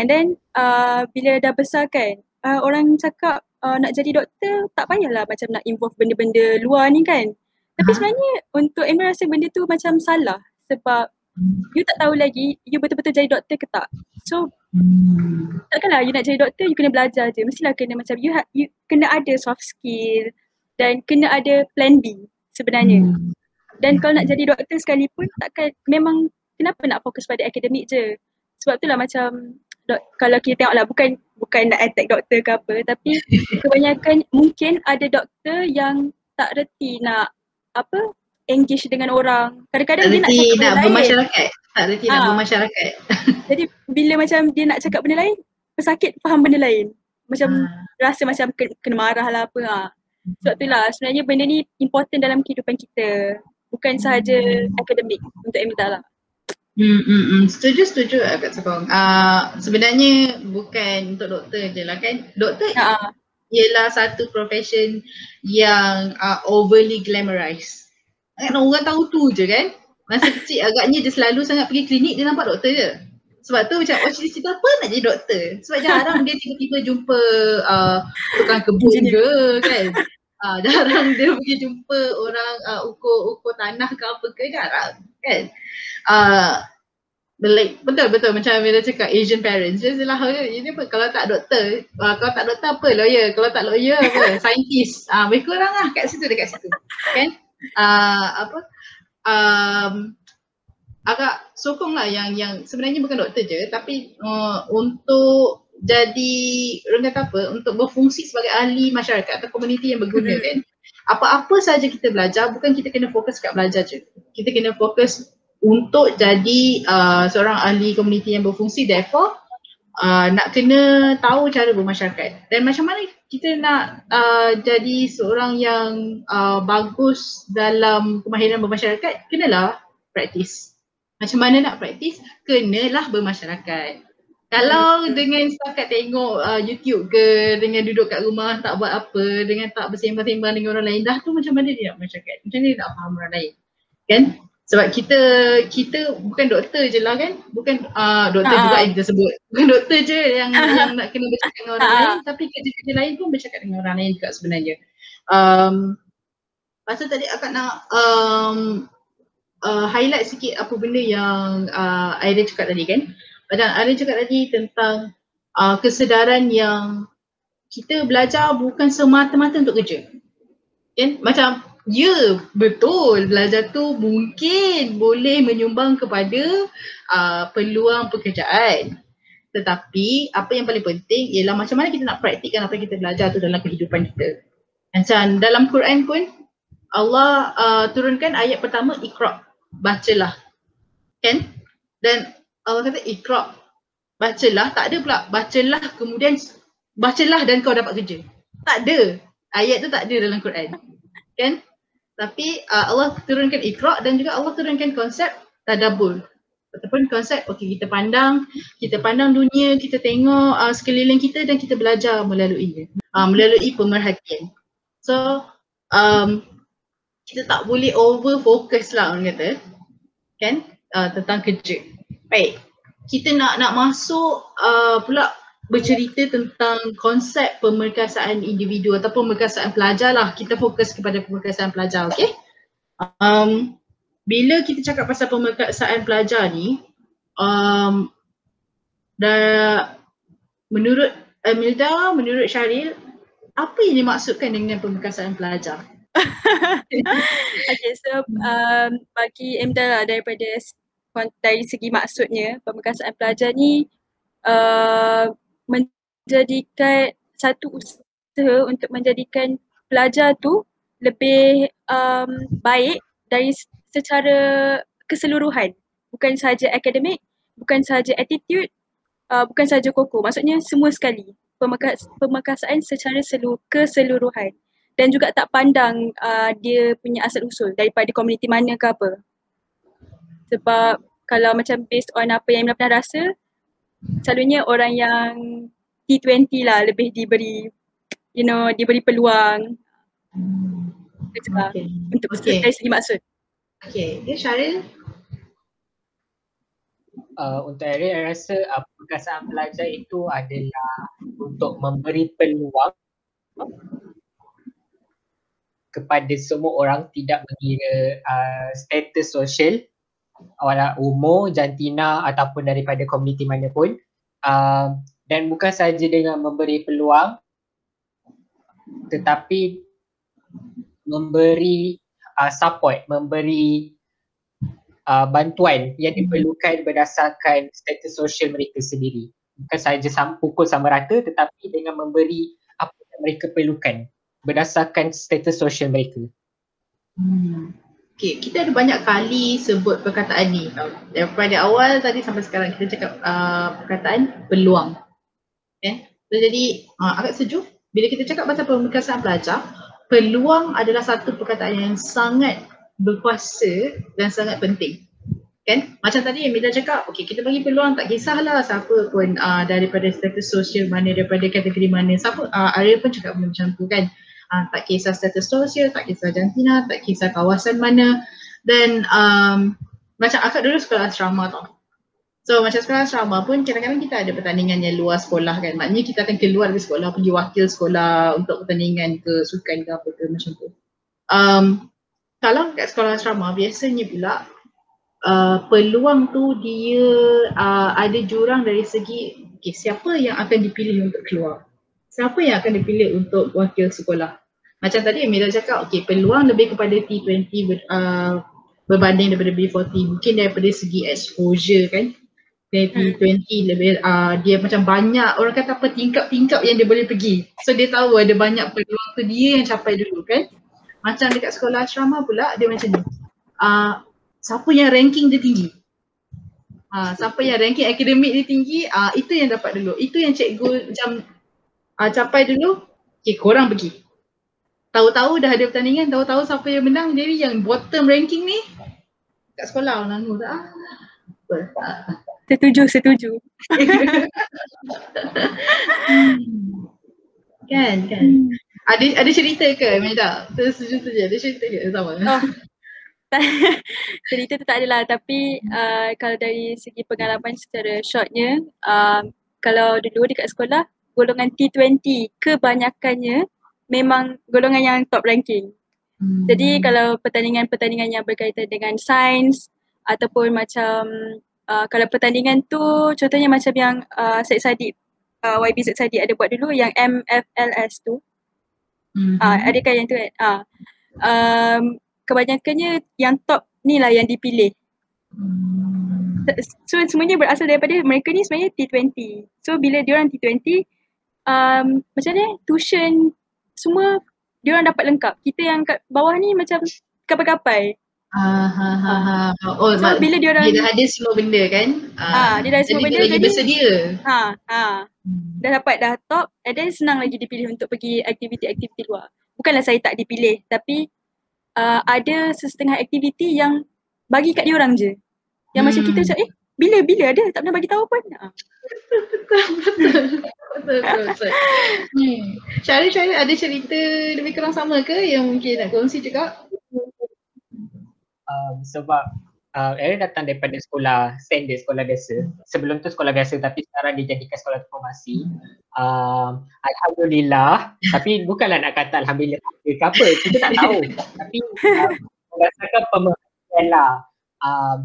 And then uh, bila dah besar kan uh, orang cakap uh, nak jadi doktor tak payahlah macam nak involve benda-benda luar ni kan. Tapi sebenarnya untuk Emla rasa benda tu macam salah sebab you tak tahu lagi you betul-betul jadi doktor ke tak. So Hmm. Takkanlah you nak jadi doktor, you kena belajar je. Mestilah kena macam you, ha- you kena ada soft skill dan kena ada plan B sebenarnya. Hmm. Dan kalau nak jadi doktor sekalipun, takkan memang kenapa nak fokus pada akademik je. Sebab itulah macam dok, kalau kita tengok lah bukan bukan nak attack doktor ke apa tapi kebanyakan mungkin ada doktor yang tak reti nak apa engage dengan orang. Kadang-kadang dia nak cakap nak bermasyarakat. Tak reti nak ha. bermasyarakat. Jadi bila macam dia nak cakap benda lain, pesakit faham benda lain. Macam ha. rasa macam kena marah lah apa ha. Sebab itulah sebenarnya benda ni important dalam kehidupan kita. Bukan sahaja hmm. akademik untuk Emita lah. Hmm, hmm, hmm. Setuju, setuju Kak Sokong. Uh, sebenarnya bukan untuk doktor je lah kan. Doktor ha. ialah satu profession yang uh, overly glamorized. Kan orang tahu tu je kan. Masa kecil agaknya dia selalu sangat pergi klinik dia nampak doktor je. Sebab tu macam oh cerita apa nak jadi doktor. Sebab jarang dia tiba-tiba jumpa uh, tukang kebun ke kan. Uh, jarang dia pergi jumpa orang uh, ukur-ukur tanah ke apa ke jarang kan. Uh, like, betul betul macam bila cakap Asian parents dia lah ini apa kalau tak doktor uh, kalau tak doktor apa lawyer kalau tak lawyer apa scientist ah uh, mereka orang lah kat situ dekat situ kan uh, apa um, agak sokong lah yang yang sebenarnya bukan doktor je tapi uh, untuk jadi orang kata apa untuk berfungsi sebagai ahli masyarakat atau komuniti yang berguna hmm. kan apa-apa saja kita belajar bukan kita kena fokus kat belajar je kita kena fokus untuk jadi uh, seorang ahli komuniti yang berfungsi therefore uh, nak kena tahu cara bermasyarakat dan macam mana kita nak uh, jadi seorang yang uh, bagus dalam kemahiran bermasyarakat kenalah praktis. Macam mana nak praktis? Kenalah bermasyarakat. Kalau dengan setakat tengok uh, YouTube ke dengan duduk kat rumah tak buat apa dengan tak bersembang-sembang dengan orang lain dah tu macam mana dia nak bercakap macam mana dia nak faham orang lain? Kan sebab kita kita bukan doktor je lah kan? Bukan uh, doktor juga yang kita sebut. Bukan doktor je yang yang nak kena bercakap dengan orang lain. Tapi kerja-kerja lain pun bercakap dengan orang lain juga sebenarnya. Um, pasal tadi akak nak um, uh, highlight sikit apa benda yang uh, Aida cakap tadi kan? Macam Arin cakap tadi tentang uh, kesedaran yang kita belajar bukan semata-mata untuk kerja. Kan? Macam ya betul belajar tu mungkin boleh menyumbang kepada uh, peluang pekerjaan. Tetapi apa yang paling penting ialah macam mana kita nak praktikkan apa yang kita belajar tu dalam kehidupan kita. Macam dalam Quran pun Allah uh, turunkan ayat pertama ikra, bacalah. Kan? Dan Allah kata ikra bacalah tak ada pula bacalah kemudian bacalah dan kau dapat kerja tak ada ayat tu tak ada dalam Quran kan tapi uh, Allah turunkan ikra dan juga Allah turunkan konsep tadabbur. Ataupun konsep okey kita pandang kita pandang dunia kita tengok uh, sekeliling kita dan kita belajar melalui uh, melalui pemerhatian. So um, kita tak boleh over focus lah orang kata kan? Uh, tentang kerja. Baik, kita nak nak masuk uh, pula bercerita tentang konsep pemerkasaan individu atau pemerkasaan pelajar lah. Kita fokus kepada pemerkasaan pelajar, okay? Um, bila kita cakap pasal pemerkasaan pelajar ni, um, dah menurut Emilda, menurut Syaril, apa yang dimaksudkan dengan pemerkasaan pelajar? okay, so um, bagi Emilda lah daripada dari segi maksudnya pemerkasaan pelajar ni uh, menjadikan satu usaha untuk menjadikan pelajar tu lebih um, baik dari secara keseluruhan. Bukan sahaja akademik bukan sahaja attitude uh, bukan sahaja koko. Maksudnya semua sekali. Pemerkas, pemerkasaan secara seluruh, keseluruhan. Dan juga tak pandang uh, dia punya asal usul daripada komuniti mana ke apa. Sebab kalau macam based on apa yang Ina pernah rasa selalunya orang yang T20 lah lebih diberi you know diberi peluang. Okay. untuk okay. dari segi maksud. Okay, dia Syaril? Uh, untuk Ariel, saya rasa uh, perkasaan pelajar itu adalah untuk memberi peluang kepada semua orang tidak mengira uh, status sosial umur, jantina ataupun daripada komuniti mana pun uh, dan bukan saja dengan memberi peluang tetapi memberi uh, support, memberi uh, bantuan yang diperlukan berdasarkan status sosial mereka sendiri. Bukan saja sam- pukul sama rata tetapi dengan memberi apa yang mereka perlukan berdasarkan status sosial mereka. Hmm. Okay, kita ada banyak kali sebut perkataan ni tau. Daripada awal tadi sampai sekarang kita cakap uh, perkataan peluang. Okay. So, jadi uh, agak sejuk bila kita cakap pasal pemeriksaan pelajar, peluang adalah satu perkataan yang sangat berkuasa dan sangat penting. Kan? Macam tadi yang Mila cakap, okay, kita bagi peluang tak kisahlah siapa pun uh, daripada status sosial mana, daripada kategori mana. Siapa, uh, Arya pun cakap macam tu kan uh, tak kisah status sosial, tak kisah jantina, tak kisah kawasan mana dan um, macam akak dulu sekolah asrama tau. So macam sekolah asrama pun kadang-kadang kita ada pertandingan yang luar sekolah kan. Maknanya kita akan keluar dari sekolah pergi wakil sekolah untuk pertandingan ke sukan ke apa ke macam tu. Um, kalau kat sekolah asrama biasanya pula uh, peluang tu dia uh, ada jurang dari segi okay, siapa yang akan dipilih untuk keluar. Siapa yang akan dipilih untuk wakil sekolah macam tadi Amira cakap, okay, peluang lebih kepada T20 ber, uh, berbanding daripada B40 mungkin daripada segi exposure kan T20 hmm. lebih uh, dia macam banyak orang kata apa tingkap-tingkap yang dia boleh pergi so dia tahu ada banyak peluang tu dia yang capai dulu kan macam dekat sekolah asrama pula dia macam ni uh, siapa yang ranking dia tinggi Ha, siapa yang ranking akademik dia tinggi, ah itu yang dapat dulu. Itu yang cikgu macam ah, capai dulu. Okay, korang pergi. Tahu-tahu dah ada pertandingan, tahu-tahu siapa yang menang. Jadi yang bottom ranking ni kat sekolah nanu tak? Ah. Setuju, setuju. kan, kan. Ada ada cerita ke Macam tak? Setuju je. Ada cerita ke sama? Oh. cerita tu tak adalah tapi uh, kalau dari segi pengalaman secara shortnya uh, kalau dulu dekat sekolah golongan T20 kebanyakannya memang golongan yang top ranking. Hmm. Jadi kalau pertandingan-pertandingan yang berkaitan dengan sains ataupun macam uh, kalau pertandingan tu contohnya macam yang uh, Syed Saddiq uh, YB Syed Saddiq ada buat dulu yang MFLS tu. Hmm. Uh, adakah yang tu kan? Uh, um, kebanyakannya yang top ni lah yang dipilih. So semuanya berasal daripada mereka ni sebenarnya T20. So bila diorang T20, um, macam ni tuition semua diorang dapat lengkap. Kita yang kat bawah ni macam kapai-kapai. Ha ha ha ha. Oh, so, bila dia orang dia dah ada semua benda kan? Ah, ha, dia dah ada semua benda lagi jadi bersedia. Ha ha. Hmm. Dah dapat dah top and then senang lagi dipilih untuk pergi aktiviti-aktiviti luar. Bukanlah saya tak dipilih tapi uh, ada sesetengah aktiviti yang bagi kat dia orang je. Yang hmm. macam kita macam eh bila bila ada tak pernah bagi tahu pun. Ha. Betul betul. Hmm. Syarif Syarif ada cerita lebih kurang sama ke yang mungkin nak kongsi juga? Um, sebab uh, Aaron datang daripada sekolah standard, sekolah biasa. Sebelum tu sekolah biasa tapi sekarang dijadikan sekolah formasi. Um, Alhamdulillah, tapi bukanlah nak kata Alhamdulillah ke apa, kita tak tahu. tapi uh, berdasarkan pemerhatian lah, um,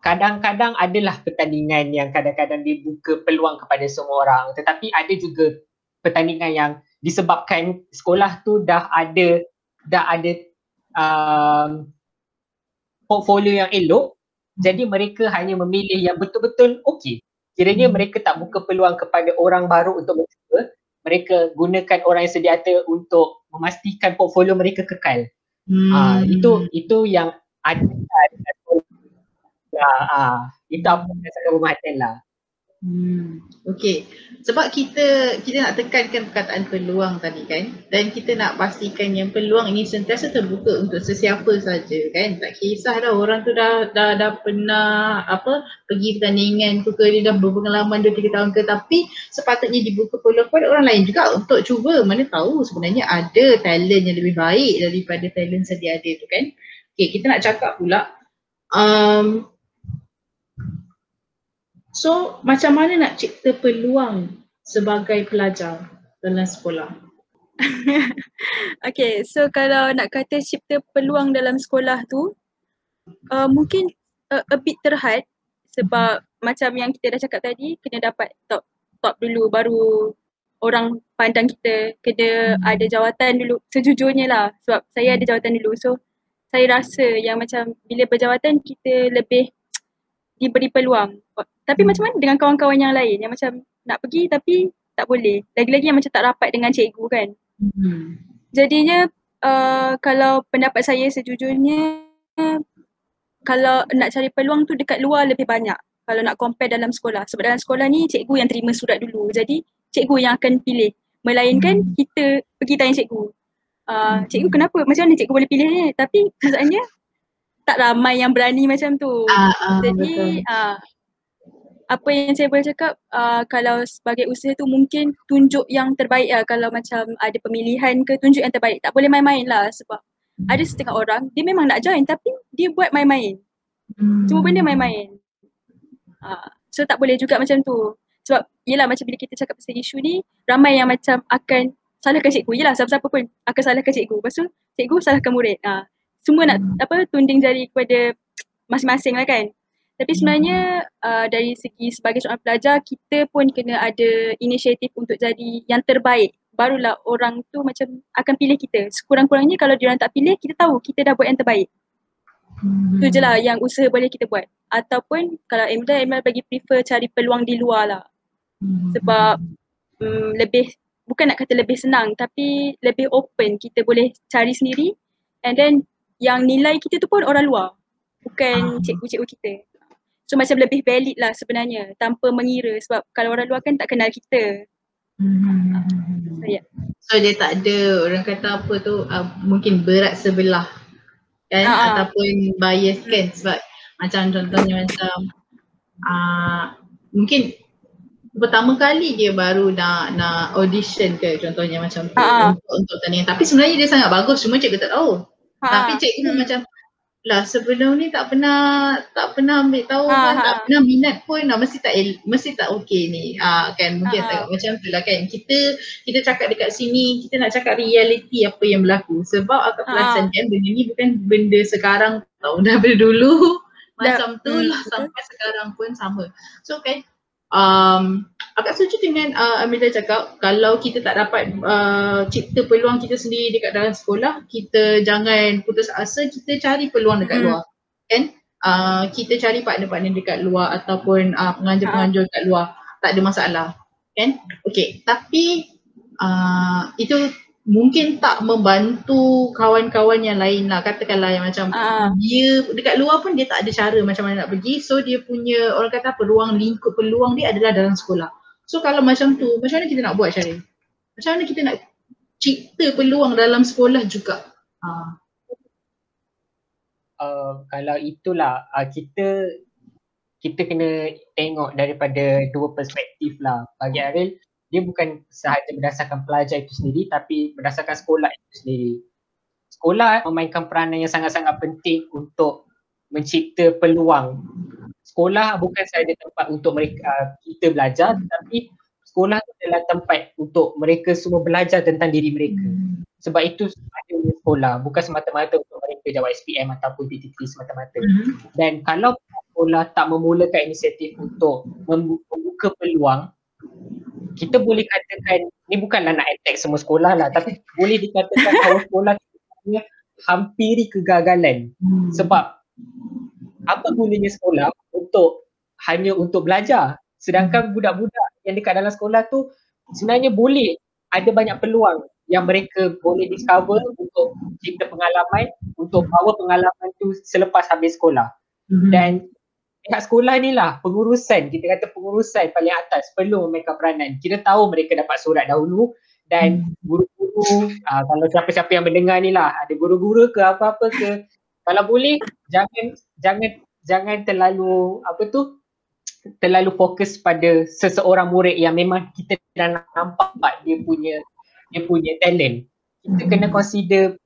kadang-kadang adalah pertandingan yang kadang-kadang dibuka peluang kepada semua orang. Tetapi ada juga pertandingan yang disebabkan sekolah tu dah ada dah ada um, portfolio yang elok jadi mereka hanya memilih yang betul-betul okey. Kiranya hmm. mereka tak buka peluang kepada orang baru untuk mencuba. Mereka gunakan orang yang sedia ada untuk memastikan portfolio mereka kekal. Hmm. Uh, itu itu yang ada ya, uh, itu apa yang saya pemerhatian lah. Hmm. Okay. Sebab kita kita nak tekankan perkataan peluang tadi kan dan kita nak pastikan yang peluang ini sentiasa terbuka untuk sesiapa saja kan. Tak kisah dah orang tu dah dah, dah pernah apa pergi pertandingan tu ke dia dah berpengalaman 2 3 tahun ke tapi sepatutnya dibuka peluang kepada orang lain juga untuk cuba mana tahu sebenarnya ada talent yang lebih baik daripada talent sedia ada tu kan. Okay, kita nak cakap pula um, So macam mana nak cipta peluang sebagai pelajar dalam sekolah? okay, so kalau nak kata cipta peluang dalam sekolah tu uh, mungkin uh, a bit terhad sebab mm-hmm. macam yang kita dah cakap tadi kena dapat top top dulu baru orang pandang kita kena mm-hmm. ada jawatan dulu sejujurnya lah sebab saya ada jawatan dulu so saya rasa yang macam bila berjawatan kita lebih diberi peluang. Tapi hmm. macam mana dengan kawan-kawan yang lain yang macam nak pergi tapi tak boleh. Lagi-lagi yang macam tak rapat dengan cikgu kan. Hmm. Jadinya uh, kalau pendapat saya sejujurnya kalau nak cari peluang tu dekat luar lebih banyak kalau nak compare dalam sekolah. Sebab dalam sekolah ni cikgu yang terima surat dulu. Jadi cikgu yang akan pilih. Melainkan hmm. kita pergi tanya cikgu. Uh, cikgu kenapa? Macam mana cikgu boleh pilih ni? Tapi maksudnya tak ramai yang berani macam tu. Uh, uh, Jadi uh, apa yang saya boleh cakap uh, kalau sebagai usaha tu mungkin tunjuk yang terbaik lah kalau macam ada pemilihan ke tunjuk yang terbaik. Tak boleh main-main lah sebab hmm. ada setengah orang dia memang nak join tapi dia buat main-main. Hmm. Cuma benda main-main. Uh, so tak boleh juga macam tu. Sebab yelah macam bila kita cakap pasal isu ni ramai yang macam akan salahkan cikgu. Yelah siapa-siapa pun akan salahkan cikgu. Lepas tu cikgu salahkan murid. Uh, semua nak hmm. apa tunding jari kepada masing-masing lah kan. Tapi sebenarnya uh, dari segi sebagai seorang pelajar kita pun kena ada inisiatif untuk jadi yang terbaik. Barulah orang tu macam akan pilih kita. Sekurang-kurangnya kalau dia orang tak pilih kita tahu kita dah buat yang terbaik. Hmm. Itu je lah yang usaha boleh kita buat. Ataupun kalau Emil, Emil bagi prefer cari peluang di luar lah. Hmm. Sebab um, lebih, bukan nak kata lebih senang tapi lebih open. Kita boleh cari sendiri and then yang nilai kita tu pun orang luar bukan ah. cikgu-cikgu kita So macam lebih valid lah sebenarnya tanpa mengira sebab kalau orang luar kan tak kenal kita. Hmm. So, yeah. So dia tak ada orang kata apa tu uh, mungkin berat sebelah kan ah. ataupun bias kan sebab macam contohnya macam uh, mungkin pertama kali dia baru nak nak audition ke contohnya macam tu ah. untuk untuk tandingan tapi sebenarnya dia sangat bagus cuma cikgu tak tahu. Ha, Tapi cikgu hmm. macam lah sebelum ni tak pernah tak pernah ambil tahu Ha, pun, ha. tak pernah minat pun lah mesti tak mesti tak okey ni. Ah kan mungkin Ha, ha. tengok macam tu lah kan. Kita kita cakap dekat sini kita nak cakap realiti apa yang berlaku sebab akak Ha. perasan kan benda ni bukan benda sekarang tau dah dulu macam tu hmm, lah betul. sampai sekarang pun sama. So kan um, akak setuju dengan uh, Amelia cakap kalau kita tak dapat uh, cipta peluang kita sendiri dekat dalam sekolah kita jangan putus asa kita cari peluang dekat Mm. luar. Kan? Uh, kita cari partner-partner dekat luar ataupun uh, penganjur-penganjur dekat luar. Tak ada masalah. Kan? Okey tapi uh, itu mungkin tak membantu kawan-kawan yang lain lah katakanlah yang macam Ah. dia dekat luar pun dia tak ada cara macam mana nak pergi. So dia punya orang kata apa ruang lingkup peluang dia adalah dalam sekolah. So kalau macam tu macam mana kita nak buat Syaril macam mana kita nak cipta peluang dalam sekolah juga? Ah uh, kalau itulah uh, kita kita kena tengok daripada dua perspektif lah. Bagi Aril, dia bukan sahaja berdasarkan pelajar itu sendiri tapi berdasarkan sekolah itu sendiri. Sekolah memainkan peranan yang sangat-sangat penting untuk mencipta peluang. Sekolah bukan sahaja tempat untuk mereka uh, kita belajar tetapi sekolah adalah tempat untuk mereka semua belajar tentang diri mereka. Sebab itu ada sekolah bukan semata-mata untuk mereka jawab SPM ataupun TTT semata-mata. Mhm. Dan kalau sekolah tak memulakan inisiatif untuk membu- membuka peluang, kita boleh katakan, ni bukanlah nak attack semua sekolah lah, tapi boleh dikatakan bahawa sekolah sebenarnya hampiri kegagalan. Hmm. Sebab apa gunanya sekolah untuk hanya untuk belajar sedangkan budak-budak yang dekat dalam sekolah tu sebenarnya boleh ada banyak peluang yang mereka boleh discover untuk cipta pengalaman untuk bawa pengalaman tu selepas habis sekolah Mhm. dan dekat sekolah ni lah pengurusan. Kita kata pengurusan paling atas perlu memainkan peranan. Kita tahu mereka dapat surat dahulu dan guru-guru uh, kalau siapa-siapa yang mendengar ni lah ada guru-guru ke apa-apa ke kalau boleh jangan jangan jangan terlalu apa tu terlalu fokus pada seseorang murid yang memang kita dah nampak dia punya dia punya talent. Kita kena consider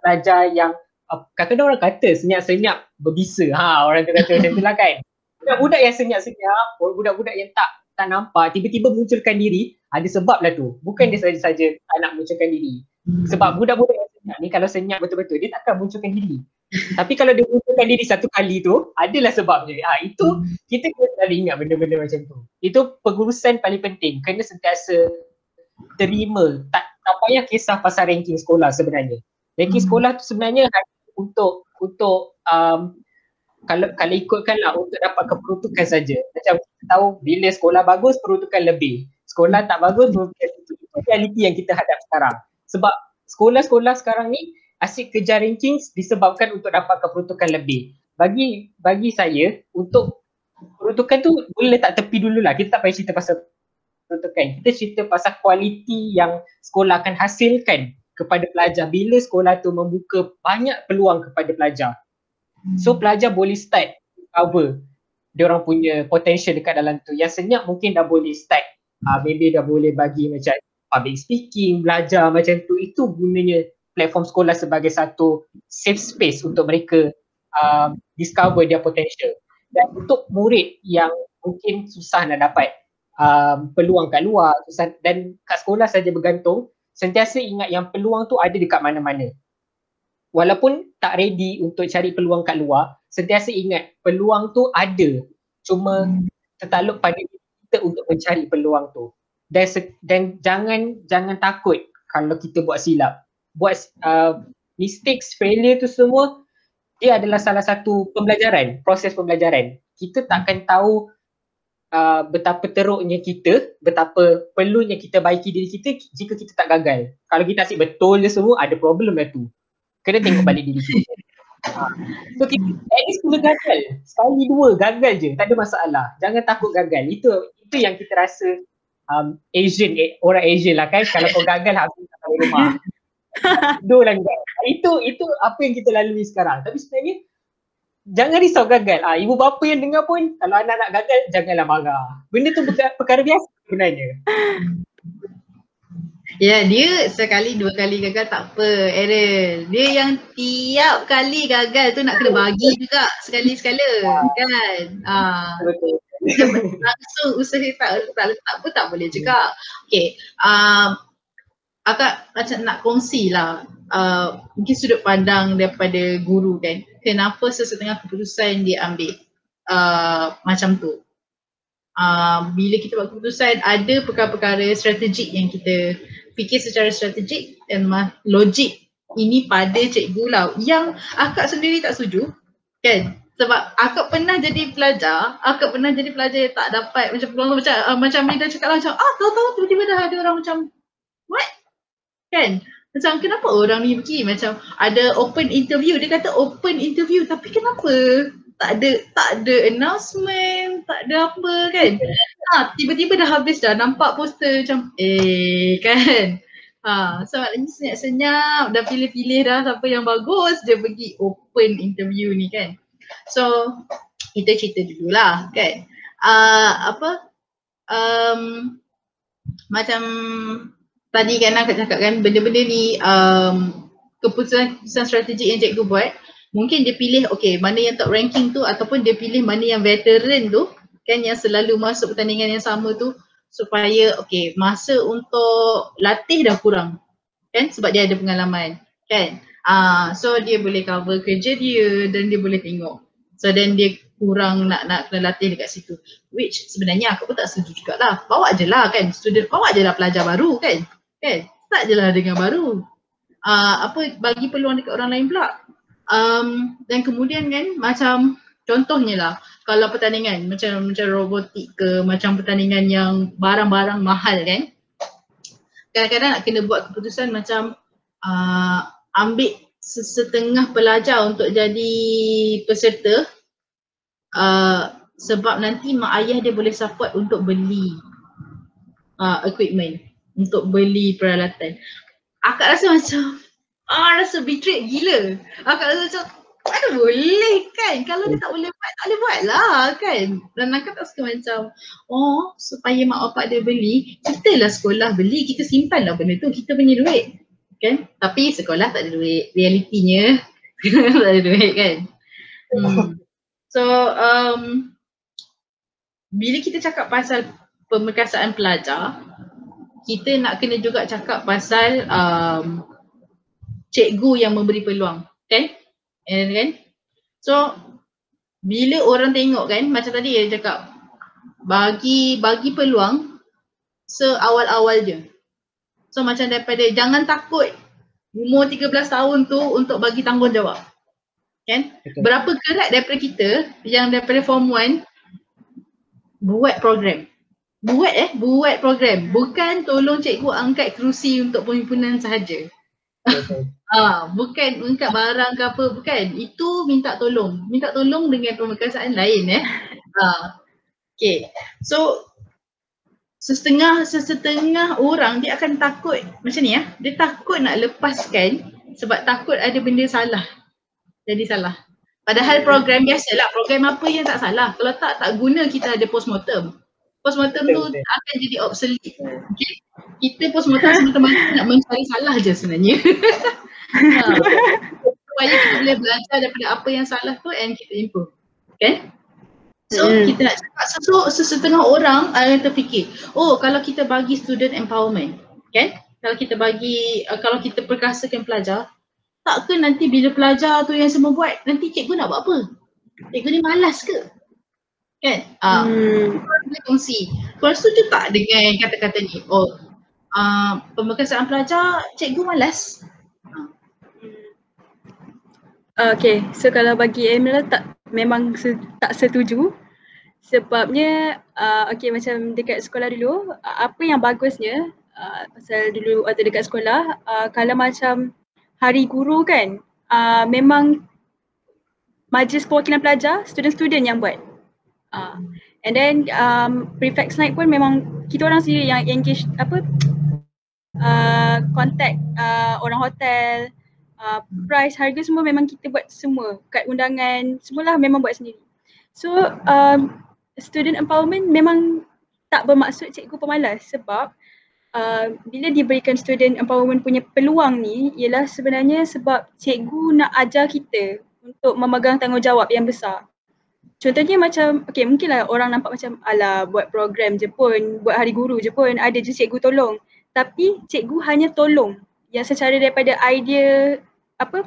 pelajar yang kadang-kadang orang kata senyap-senyap berbisa. Ha orang tu kata macam tu lah kan. Budak-budak yang senyap-senyap budak-budak yang tak tak nampak tiba-tiba munculkan diri ada sebab lah tu. Bukan dia saja-saja tak nak munculkan diri. Sebab budak-budak yang senyap ni kalau senyap betul-betul dia takkan munculkan diri. Tapi kalau dia munculkan diri satu kali tu adalah sebabnya. Ah itu kita kena selalu ingat benda-benda macam tu. Itu pengurusan paling penting. Kena sentiasa terima. Tak tak payah kisah pasal ranking sekolah sebenarnya. Ranking Hmm. sekolah tu sebenarnya untuk untuk um, kalau kalau ikutkanlah untuk dapat keperuntukan saja. Macam kita tahu bila sekolah bagus peruntukan lebih. Sekolah tak bagus peruntukan itu realiti yang kita hadap sekarang. Sebab sekolah-sekolah sekarang ni asyik kejar ranking disebabkan untuk dapat keperuntukan lebih. Bagi bagi saya untuk peruntukan tu boleh letak tepi dululah. Kita tak payah cerita pasal peruntukan. Kita cerita pasal kualiti yang sekolah akan hasilkan kepada pelajar bila sekolah tu membuka banyak peluang kepada pelajar So pelajar boleh start cover dia orang punya potential dekat dalam tu. Yang senyap mungkin dah boleh start uh, maybe dah boleh bagi macam public speaking, belajar macam tu. Itu gunanya platform sekolah sebagai satu safe space untuk mereka uh, discover their potential. Dan untuk murid yang mungkin susah nak dapat um, peluang kat luar susah, dan kat sekolah saja bergantung, sentiasa ingat yang peluang tu ada dekat mana-mana walaupun tak ready untuk cari peluang kat luar, sentiasa ingat peluang tu ada. Cuma tertakluk pada kita untuk mencari peluang tu. Dan dan jangan jangan takut kalau kita buat silap. Buat uh, mistakes, failure tu semua dia adalah salah satu pembelajaran, proses pembelajaran. Kita takkan tahu uh, betapa teruknya kita, betapa perlunya kita baiki diri kita jika kita tak gagal. Kalau kita asyik betul je semua, ada problem lah tu kena tengok balik diri kita. Ha. So kita at least kena gagal. Sekali dua gagal je, tak ada masalah. Jangan takut gagal. Itu itu yang kita rasa um, Asian, eh, orang Asian lah kan. Kalau kau gagal habis tak tahu rumah. Dua lah Itu itu apa yang kita lalui sekarang. Tapi sebenarnya jangan risau gagal. Ah, ibu bapa yang dengar pun kalau anak nak gagal janganlah marah. Benda tu perkara, perkara biasa sebenarnya. Ya, dia sekali dua kali gagal tak apa, Errol. Dia yang tiap kali gagal tu nak kena bagi juga sekali sekala, kan? Ah. Betul. Langsung usaha tak tak tak apa tak boleh juga. Okay. Um, akak macam nak kongsi lah uh, mungkin sudut pandang daripada guru kan kenapa sesetengah keputusan dia ambil uh, macam tu uh, bila kita buat keputusan ada perkara-perkara strategik yang kita fikir secara strategik dan logik ini pada cikgu lah yang akak sendiri tak setuju kan sebab akak pernah jadi pelajar, akak pernah jadi pelajar yang tak dapat macam peluang macam uh, macam Mida cakap lah macam ah tahu-tahu tiba-tiba dah ada orang macam what? Kan? Macam kenapa orang ni pergi macam ada open interview, dia kata open interview tapi kenapa tak ada tak ada announcement, tak ada apa kan? Ha, tiba-tiba dah habis dah nampak poster macam eh kan? Ha, so maknanya senyap-senyap dah pilih-pilih dah siapa yang bagus dia pergi open interview ni kan? So kita cerita dululah kan. Uh, apa um, macam tadi kan nak cakap kan benda-benda ni um, keputusan-keputusan strategik yang cikgu buat mungkin dia pilih okay mana yang top ranking tu ataupun dia pilih mana yang veteran tu kan yang selalu masuk pertandingan yang sama tu supaya okay masa untuk latih dah kurang kan sebab dia ada pengalaman kan. Uh, so dia boleh cover kerja dia dan dia boleh tengok. So then dia kurang nak nak kena latih dekat situ. Which sebenarnya aku pun tak setuju jugalah. Bawa je lah kan student bawa je lah pelajar baru kan kan start je lah dengan baru. Uh, apa bagi peluang dekat orang lain pula. Um, dan kemudian kan macam contohnya lah kalau pertandingan macam macam robotik ke macam pertandingan yang barang-barang mahal kan. Kadang-kadang nak kena buat keputusan macam uh, ambil setengah pelajar untuk jadi peserta. Uh, sebab nanti mak ayah dia boleh support untuk beli uh, equipment untuk beli peralatan. Akak rasa macam, ah rasa betrayed gila. Akak rasa macam, mana boleh kan? Kalau dia tak boleh buat, tak boleh buat lah kan? Dan akak tak suka macam, oh supaya mak bapak dia beli, kita lah sekolah beli, kita simpan lah benda tu, kita punya duit. Kan? Tapi sekolah tak ada duit, realitinya tak ada duit kan? Hmm. So, um, bila kita cakap pasal pemerkasaan pelajar, kita nak kena juga cakap pasal um, cikgu yang memberi peluang kan? And kan? So bila orang tengok kan macam tadi dia cakap bagi bagi peluang seawal-awal je. So macam daripada jangan takut umur 13 tahun tu untuk bagi tanggungjawab kan? Betul. berapa kerat daripada kita yang daripada form 1 buat program buat eh? Buat program. Bukan tolong cikgu angkat kerusi untuk penghimpunan sahaja. Ah bukan angkat barang ke apa bukan. Itu minta tolong. Minta tolong dengan pemerkasaan lain eh? Ah okey. So setengah setengah orang dia akan takut macam ni ya dia takut nak lepaskan sebab takut ada benda salah. Jadi salah. Padahal program biasalah program apa yang tak salah? Kalau tak tak guna kita ada postmortem postmortem tu akan jadi obsolete. Okay? Kita postmortem semata-mata nak mencari salah je sebenarnya. ha. Supaya kita boleh belajar daripada apa yang salah tu and kita improve. Okay? So hmm. kita nak cakap so, sesetengah orang akan terfikir, oh kalau kita bagi student empowerment, okay? Kalau kita bagi, uh, kalau kita perkasakan pelajar, tak ke nanti bila pelajar tu yang semua buat, nanti cikgu nak buat apa? Cikgu ni malas ke? Kan? Uh, hmm. boleh kongsi. Korang setuju tak dengan kata-kata ni. Oh uh, pemeriksaan pelajar cikgu malas. Uh, okay so kalau bagi Emila tak memang se- tak setuju sebabnya uh, okay macam dekat sekolah dulu uh, apa yang bagusnya uh, pasal dulu atau dekat sekolah uh, kalau macam hari guru kan uh, memang majlis perwakilan pelajar, student-student yang buat. Uh, and then um, prefect night pun memang kita orang sendiri yang engage apa uh, contact uh, orang hotel, uh, price, harga semua memang kita buat semua. Kad undangan, semualah memang buat sendiri. So um, student empowerment memang tak bermaksud cikgu pemalas sebab uh, bila diberikan student empowerment punya peluang ni ialah sebenarnya sebab cikgu nak ajar kita untuk memegang tanggungjawab yang besar. Contohnya macam, okay mungkinlah orang nampak macam ala buat program je pun, buat hari guru je pun, ada je cikgu tolong. Tapi cikgu hanya tolong yang secara daripada idea, apa,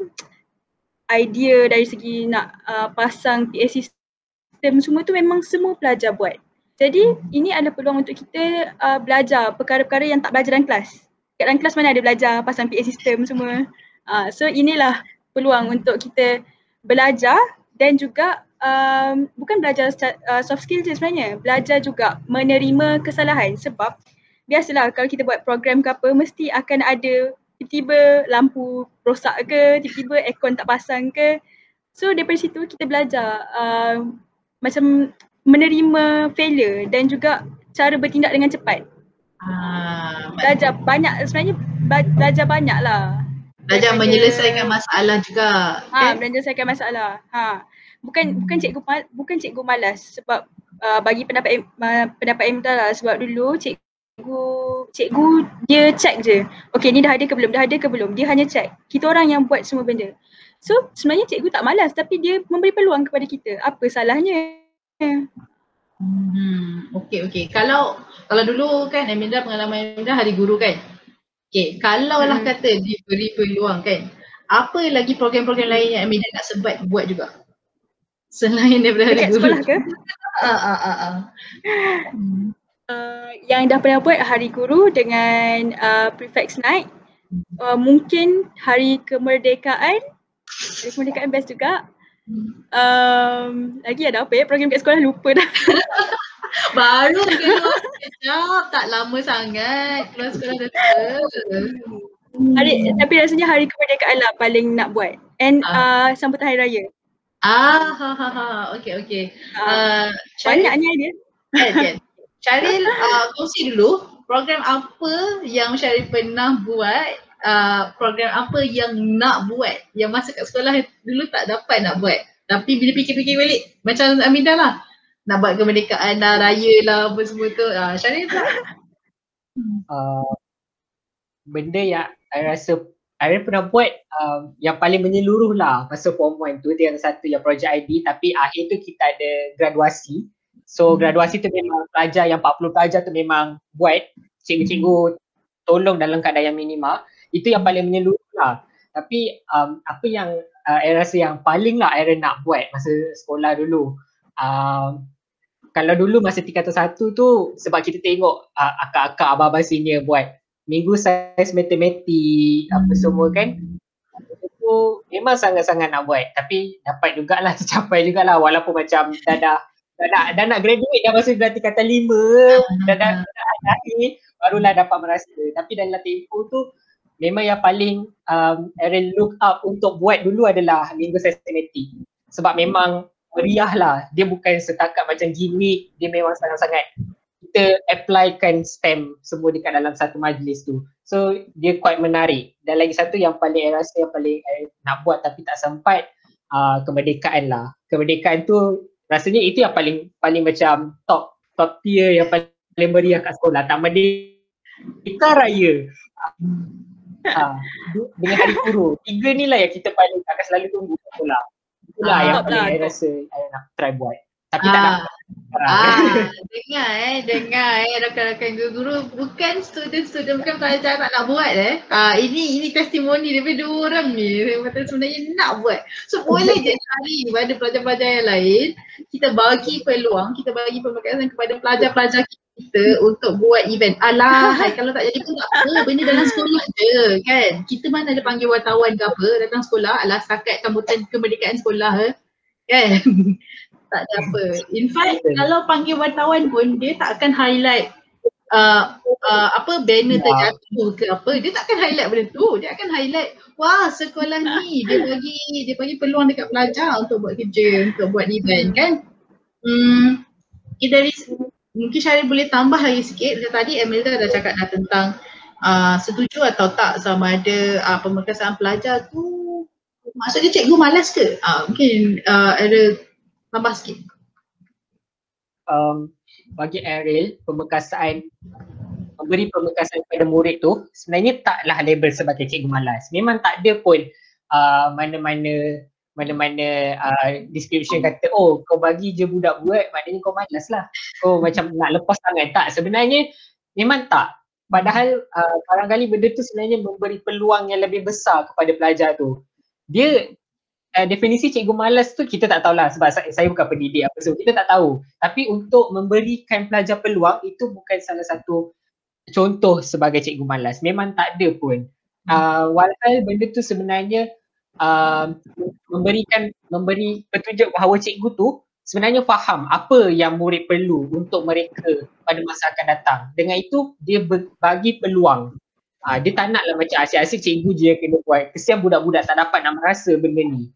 idea dari segi nak uh, pasang PA system semua tu memang semua pelajar buat. Jadi ini adalah peluang untuk kita uh, belajar perkara-perkara yang tak belajar dalam kelas. Kat dalam kelas mana ada belajar pasang PA system semua. Uh, so inilah peluang untuk kita belajar dan juga um, bukan belajar uh, soft skill je sebenarnya, belajar juga menerima kesalahan sebab biasalah kalau kita buat program ke apa mesti akan ada tiba-tiba lampu rosak ke, tiba-tiba aircon tak pasang ke. So daripada situ kita belajar uh, macam menerima failure dan juga cara bertindak dengan cepat. Ah, belajar banyak sebenarnya belajar banyak lah. Belajar menyelesaikan masalah juga. Ha, kan? menyelesaikan masalah. Ha bukan bukan cikgu bukan cikgu malas sebab uh, bagi pendapat uh, pendapat Imda lah sebab dulu cikgu cikgu dia check je. Okay ni dah ada ke belum? Dah ada ke belum? Dia hanya check. Kita orang yang buat semua benda. So sebenarnya cikgu tak malas tapi dia memberi peluang kepada kita. Apa salahnya? Hmm, okay, okay. Kalau kalau dulu kan Aminda pengalaman Aminda hari guru kan. Okay, kalau lah hmm. kata diberi peluang kan. Apa lagi program-program lain yang Aminda nak sebat buat juga? Selain daripada hari guru. sekolah ke? Ah, ah, ah, ah. Uh, yang dah pernah buat hari guru dengan uh, prefect night. Uh, mungkin hari kemerdekaan. Hari kemerdekaan best juga. Um, lagi ada apa ya? Program kat sekolah lupa dah. Baru keluar sekejap. Tak lama sangat. Keluar sekolah dah Hari, tapi rasanya hari kemerdekaan lah paling nak buat. And uh, sambutan hari raya. Ah, ha, ha, ha. Okay, okay. Uh, Banyaknya dia. Kan, kan. Syaril, uh, kongsi dulu program apa yang Syaril pernah buat, uh, program apa yang nak buat, yang masa kat sekolah dulu tak dapat nak buat. Tapi bila fikir-fikir balik, macam Aminda lah. Nak buat kemerdekaan lah, raya lah, apa semua tu. Uh, Syaril tak? Uh, benda yang saya rasa Aaron pernah buat um, yang paling menyeluruh lah masa form 1 tu. Dia satu yang project ID tapi akhir tu kita ada graduasi. So hmm. graduasi tu memang pelajar yang 40 pelajar tu memang buat. Cikgu-cikgu tolong dalam keadaan yang minima itu yang paling menyeluruh lah. Tapi um, apa yang uh, Aaron rasa yang paling lah Aaron nak buat masa sekolah dulu um, kalau dulu masa tingkatan satu tu sebab kita tengok uh, akak-akak abang-abang senior buat minggu saiz matematik apa semua kan. Itu memang sangat-sangat nak buat. Tapi dapat jugalah tercapai jugalah. Walaupun macam dah dah dah nak, dah nak graduate dah masa dah kata lima dah dah, dah, dah, barulah dapat merasa. Tapi dalam tempoh tu memang yang paling um, Aaron look up untuk buat dulu adalah minggu saiz matematik. Sebab memang meriah lah dia bukan setakat macam gimmick dia memang sangat-sangat kita applykan STEM semua dekat dalam satu majlis tu. So dia quite menarik. Dan lagi satu yang paling saya rasa yang paling eh, nak buat tapi tak sempat uh, kemerdekaan lah. Kemerdekaan tu rasanya itu yang paling paling macam top top tier yang paling, meriah kat sekolah. Tak merdeka raya. Uh, dengan hari guru. Tiga ni lah yang kita paling akan selalu tunggu sekolah. Itulah uh, yang paling saya rasa saya nak try buat. Tapi uh, tak nak Ah, dengar eh, dengar eh rakan-rakan guru-guru bukan student-student bukan pelajar tak nak buat eh. Ah, ini ini testimoni daripada dua orang ni. Saya sebenarnya nak buat. So boleh je cari pada pelajar-pelajar yang lain. Kita bagi peluang, kita bagi pemekasan kepada pelajar-pelajar kita untuk buat event. Alah, kalau tak jadi pun tak apa. Benda dalam sekolah je kan. Kita mana ada panggil wartawan ke apa datang sekolah. Alah, setakat sambutan kemerdekaan sekolah eh. Kan? Tak ada apa. In fact kalau panggil wartawan pun dia tak akan highlight uh, uh, apa banner terjatuh ke apa. Dia takkan highlight benda tu. Dia akan highlight wah sekolah ni dia bagi dia bagi peluang dekat pelajar untuk buat kerja untuk buat event kan? Hmm, kita dari mungkin Syarif boleh tambah lagi sikit. Tadi Amelia dah cakap dah tentang uh, setuju atau tak sama ada uh, pemerkasaan pelajar tu. Maksudnya cikgu malas ke? Uh, mungkin uh, ada tambah sikit. Um, bagi Ariel, pemekasaan memberi pemekasan kepada murid tu sebenarnya taklah label sebagai cikgu malas. Memang tak ada pun uh, mana-mana mana-mana uh, description kata oh kau bagi je budak buat maknanya kau malas lah. Oh macam nak lepas tangan. Tak sebenarnya memang tak. Padahal uh, barangkali benda tu sebenarnya memberi peluang yang lebih besar kepada pelajar tu. Dia uh, definisi cikgu malas tu kita tak tahulah sebab saya, saya bukan pendidik apa so kita tak tahu. Tapi untuk memberikan pelajar peluang itu bukan salah satu contoh sebagai cikgu malas. Memang tak ada pun. Uh, walhal benda tu sebenarnya uh, memberikan memberi petunjuk bahawa cikgu tu sebenarnya faham apa yang murid perlu untuk mereka pada masa akan datang. Dengan itu dia bagi peluang. Uh, dia tak naklah macam asyik-asyik cikgu je kena buat. Kesian budak-budak tak dapat nak merasa benda ni.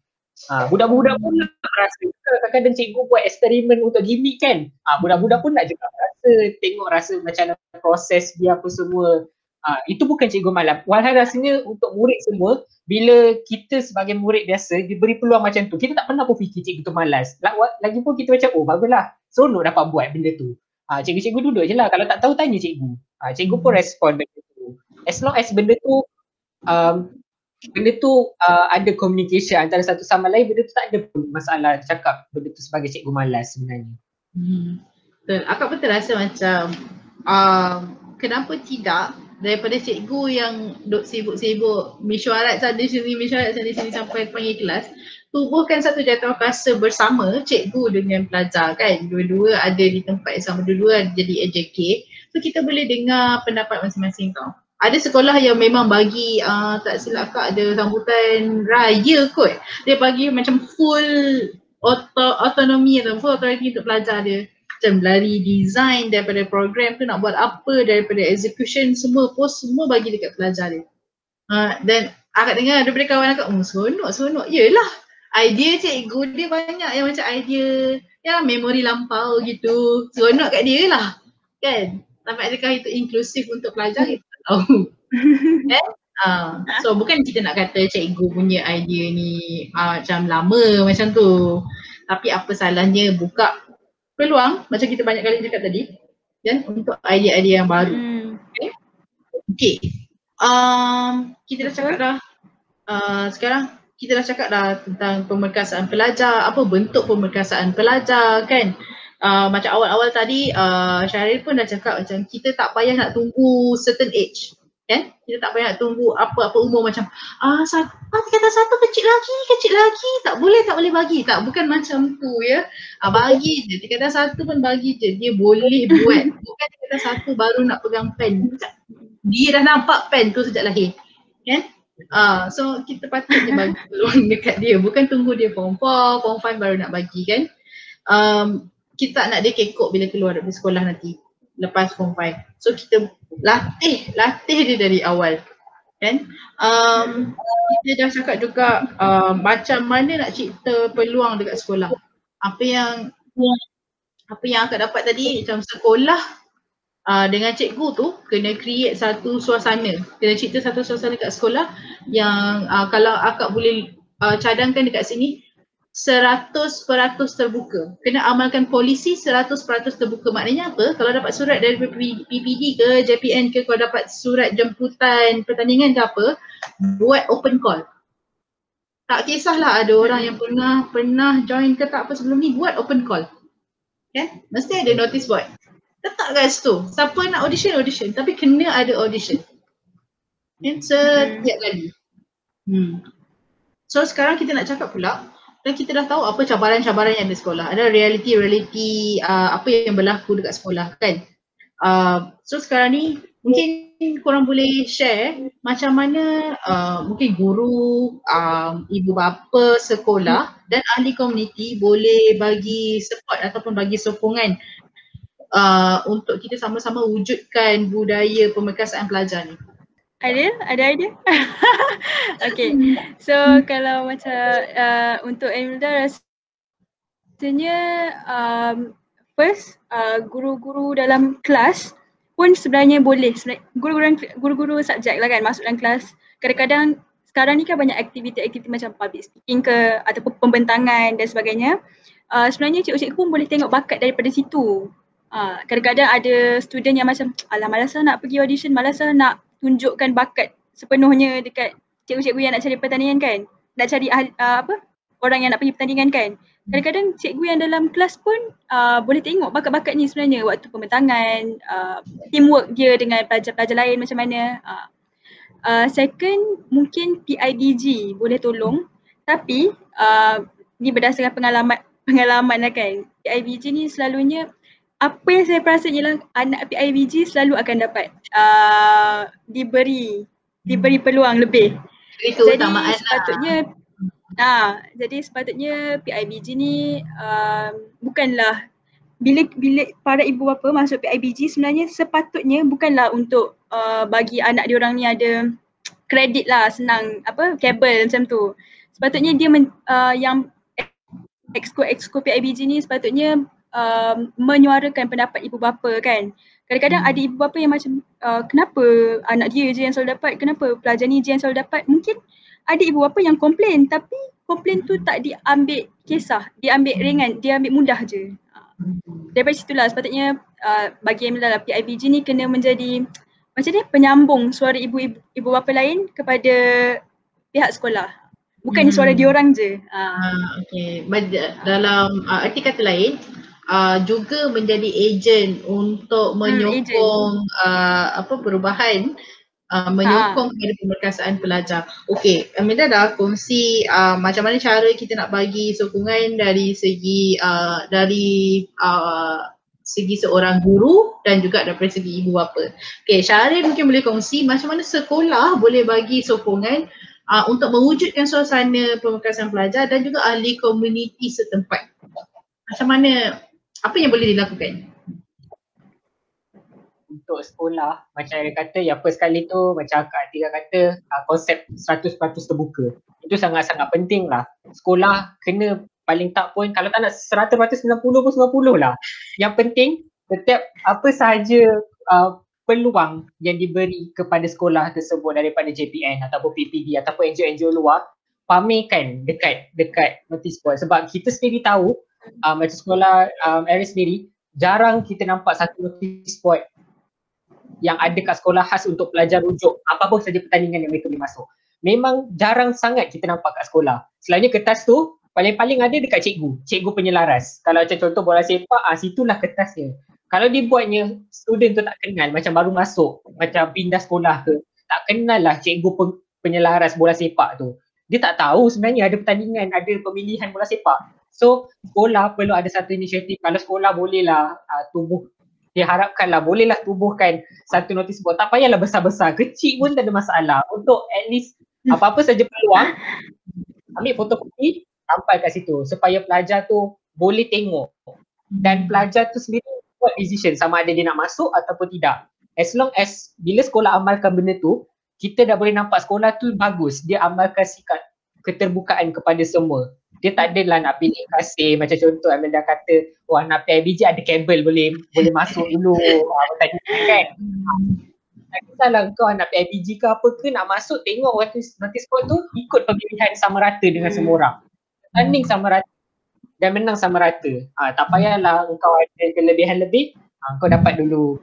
Ha, budak-budak pun nak rasa kadang-kadang cikgu buat eksperimen untuk gimmick kan. Ha, budak-budak pun nak juga rasa, tengok rasa macam mana proses dia apa semua. Ha, itu bukan cikgu malam. Walhal rasanya untuk murid semua, bila kita sebagai murid biasa diberi peluang macam tu, kita tak pernah pun fikir cikgu tu malas. Lagipun kita macam, oh baguslah, seronok dapat buat benda tu. Ha, cikgu-cikgu duduk je lah, kalau tak tahu tanya cikgu. Ha, cikgu pun respon benda tu. As long as benda tu um, benda tu uh, ada communication antara satu sama lain benda tu tak ada pun masalah cakap benda tu sebagai cikgu malas sebenarnya. Hmm. Betul. Akak pun terasa macam uh, kenapa tidak daripada cikgu yang duk sibuk-sibuk mesyuarat sana sini mesyuarat sana sini sampai panggil kelas tubuhkan satu jatuh kuasa bersama cikgu dengan pelajar kan dua-dua ada di tempat yang sama dua-dua jadi AJK so kita boleh dengar pendapat masing-masing tau ada sekolah yang memang bagi uh, tak silap kak ada sambutan raya kot. Dia bagi macam full auto, autonomi atau full authority untuk pelajar dia. Macam lari design daripada program tu nak buat apa daripada execution semua post semua bagi dekat pelajar dia. Uh, dan akak dengar daripada kawan akak, oh seronok, seronok. Yelah, idea cikgu dia banyak yang macam idea ya memori lampau gitu. Seronok kat dia lah. Kan? Tapi adakah itu inklusif untuk pelajar? Tahu. eh? Uh, so bukan kita nak kata cikgu punya idea ni uh, macam lama macam tu. Tapi apa salahnya buka peluang macam kita banyak kali cakap tadi dan untuk idea-idea yang baru. Hmm. Okay. okay. Um, kita dah cakap dah. Uh, sekarang kita dah cakap dah tentang pemerkasaan pelajar, apa bentuk pemerkasaan pelajar kan uh, macam awal-awal tadi uh, Syaril pun dah cakap macam kita tak payah nak tunggu certain age kan kita tak payah nak tunggu apa-apa umur macam ah satu ah, kata satu kecil lagi kecil lagi. Tak boleh tak boleh bagi. Tak bukan macam tu ya? Ah, bagi je. Kata satu pun bagi je. Dia boleh buat. Bukan kata satu baru nak pegang pen. Dia dah nampak pen tu sejak lahir kan Ah, so kita patutnya bagi peluang dekat dia. Bukan tunggu dia form 4, form 5 baru nak bagi kan? Um, kita nak dia kekok bila keluar dari sekolah nanti lepas form 5. So kita latih, latih dia dari awal. Kan? Um, kita dah cakap juga um, macam mana nak cipta peluang dekat sekolah. Apa yang apa yang akak dapat tadi macam sekolah uh, dengan cikgu tu kena create satu suasana. Kena cipta satu suasana dekat sekolah yang uh, kalau akak boleh uh, cadangkan dekat sini Seratus peratus terbuka. Kena amalkan polisi seratus peratus terbuka. Maknanya apa? Kalau dapat surat dari PPD ke, JPN ke, kalau dapat surat jemputan pertandingan ke apa, buat open call. Tak kisahlah ada orang yang pernah pernah join ke tak apa sebelum ni, buat open call. Kan? Mesti ada notice board. Letak kat situ. Siapa nak audition, audition. Tapi kena ada audition. Kan? Setiap kali. Hmm. So sekarang kita nak cakap pula, dan kita dah tahu apa cabaran-cabaran yang ada sekolah. Ada reality-reality uh, apa yang berlaku dekat sekolah kan. Uh, so sekarang ni mungkin korang boleh share macam mana uh, mungkin guru, um, ibu bapa sekolah dan ahli komuniti boleh bagi support ataupun bagi sokongan uh, untuk kita sama-sama wujudkan budaya pemerkasaan pelajar ni? Ada? Ada idea? okay. So kalau macam uh, untuk Emilda rasanya um, first uh, guru-guru dalam kelas pun sebenarnya boleh guru-guru guru-guru subjek lah kan masuk dalam kelas kadang-kadang sekarang ni kan banyak aktiviti-aktiviti macam public speaking ke ataupun pembentangan dan sebagainya uh, sebenarnya cikgu-cikgu pun boleh tengok bakat daripada situ uh, kadang-kadang ada student yang macam alah malas lah nak pergi audition malas lah nak tunjukkan bakat sepenuhnya dekat cikgu-cikgu yang nak cari pertandingan kan? Nak cari uh, apa? Orang yang nak pergi pertandingan kan? Kadang-kadang cikgu yang dalam kelas pun uh, boleh tengok bakat-bakat ni sebenarnya. Waktu pembentangan, uh, teamwork dia dengan pelajar-pelajar lain macam mana. Uh, uh, second mungkin PIBG boleh tolong. Tapi uh, ni berdasarkan pengalaman pengalaman lah kan. PIBG ni selalunya apa yang saya perasan ialah anak PIBG selalu akan dapat uh, diberi diberi peluang lebih. Itu Jadi sepatutnya Ah, jadi sepatutnya PIBG ni um, bukanlah bila bila para ibu bapa masuk PIBG sebenarnya sepatutnya bukanlah untuk uh, bagi anak dia orang ni ada kredit lah senang apa kabel macam tu. Sepatutnya dia men, uh, yang exco exco PIBG ni sepatutnya um, menyuarakan pendapat ibu bapa kan. Kadang-kadang ada ibu bapa yang macam uh, kenapa anak dia je yang selalu dapat, kenapa pelajar ni je yang selalu dapat. Mungkin ada ibu bapa yang komplain tapi komplain tu tak diambil kisah, diambil ringan, dia ambil mudah je. Ah. Daripada situlah sepatutnya uh, bagi Emilah lah PIBG ni kena menjadi macam ni penyambung suara ibu-ibu ibu bapa lain kepada pihak sekolah. Bukan hmm. suara diorang je. Uh. okay. Dalam uh, arti kata lain, uh, juga menjadi ejen untuk hmm, menyokong hmm, uh, apa perubahan uh, menyokong ha. kepada pemerkasaan pelajar. Okey, Amelia dah kongsi uh, macam mana cara kita nak bagi sokongan dari segi uh, dari uh, segi seorang guru dan juga daripada segi ibu bapa. Okey, Syaril mungkin boleh kongsi macam mana sekolah boleh bagi sokongan uh, untuk mewujudkan suasana pemerkasaan pelajar dan juga ahli komuniti setempat. Macam mana, apa yang boleh dilakukan? untuk sekolah macam yang kata yang first kali tu macam Kak Atika kata uh, konsep 100% terbuka. Itu sangat-sangat penting lah. Sekolah kena paling tak pun kalau tak nak 100% 90 pun 90 lah. Yang penting setiap apa sahaja uh, peluang yang diberi kepada sekolah tersebut daripada JPN ataupun PPD ataupun NGO-NGO luar pamerkan dekat dekat notice board. Sebab kita sendiri tahu uh, macam sekolah um, Aris sendiri jarang kita nampak satu notice board yang ada kat sekolah khas untuk pelajar rujuk apa-apa saja pertandingan yang mereka boleh masuk. Memang jarang sangat kita nampak kat sekolah. Selainnya kertas tu paling-paling ada dekat cikgu, cikgu penyelaras. Kalau macam contoh bola sepak, ah situlah kertasnya. Kalau dibuatnya student tu tak kenal macam baru masuk, macam pindah sekolah ke, tak kenal lah cikgu penyelaras bola sepak tu. Dia tak tahu sebenarnya ada pertandingan, ada pemilihan bola sepak. So sekolah perlu ada satu inisiatif. Kalau sekolah bolehlah uh, tubuh. Diharapkanlah bolehlah tubuhkan satu notis board. Tak payahlah besar-besar. Kecil pun tak ada masalah. Untuk at least apa-apa saja peluang ambil fotokopi sampai kat situ. Supaya pelajar tu boleh tengok. Dan pelajar tu sendiri buat decision sama ada dia nak masuk ataupun tidak. As long as bila sekolah amalkan benda tu kita dah boleh nampak sekolah tu bagus. Dia amalkan sikap keterbukaan kepada semua. Dia tak adalah nak pilih kasih. Macam contoh Amel dah kata wah nak PIBG ada kabel boleh boleh masuk dulu. Ah, tadi kan. Tak kisahlah kau nak PIBG ke apa ke nak masuk tengok waktu notice board tu ikut pemilihan sama rata dengan semua orang. Tanding sama rata dan menang sama rata. Ha, tak payahlah kau ada kelebihan lebih ha, kau dapat dulu.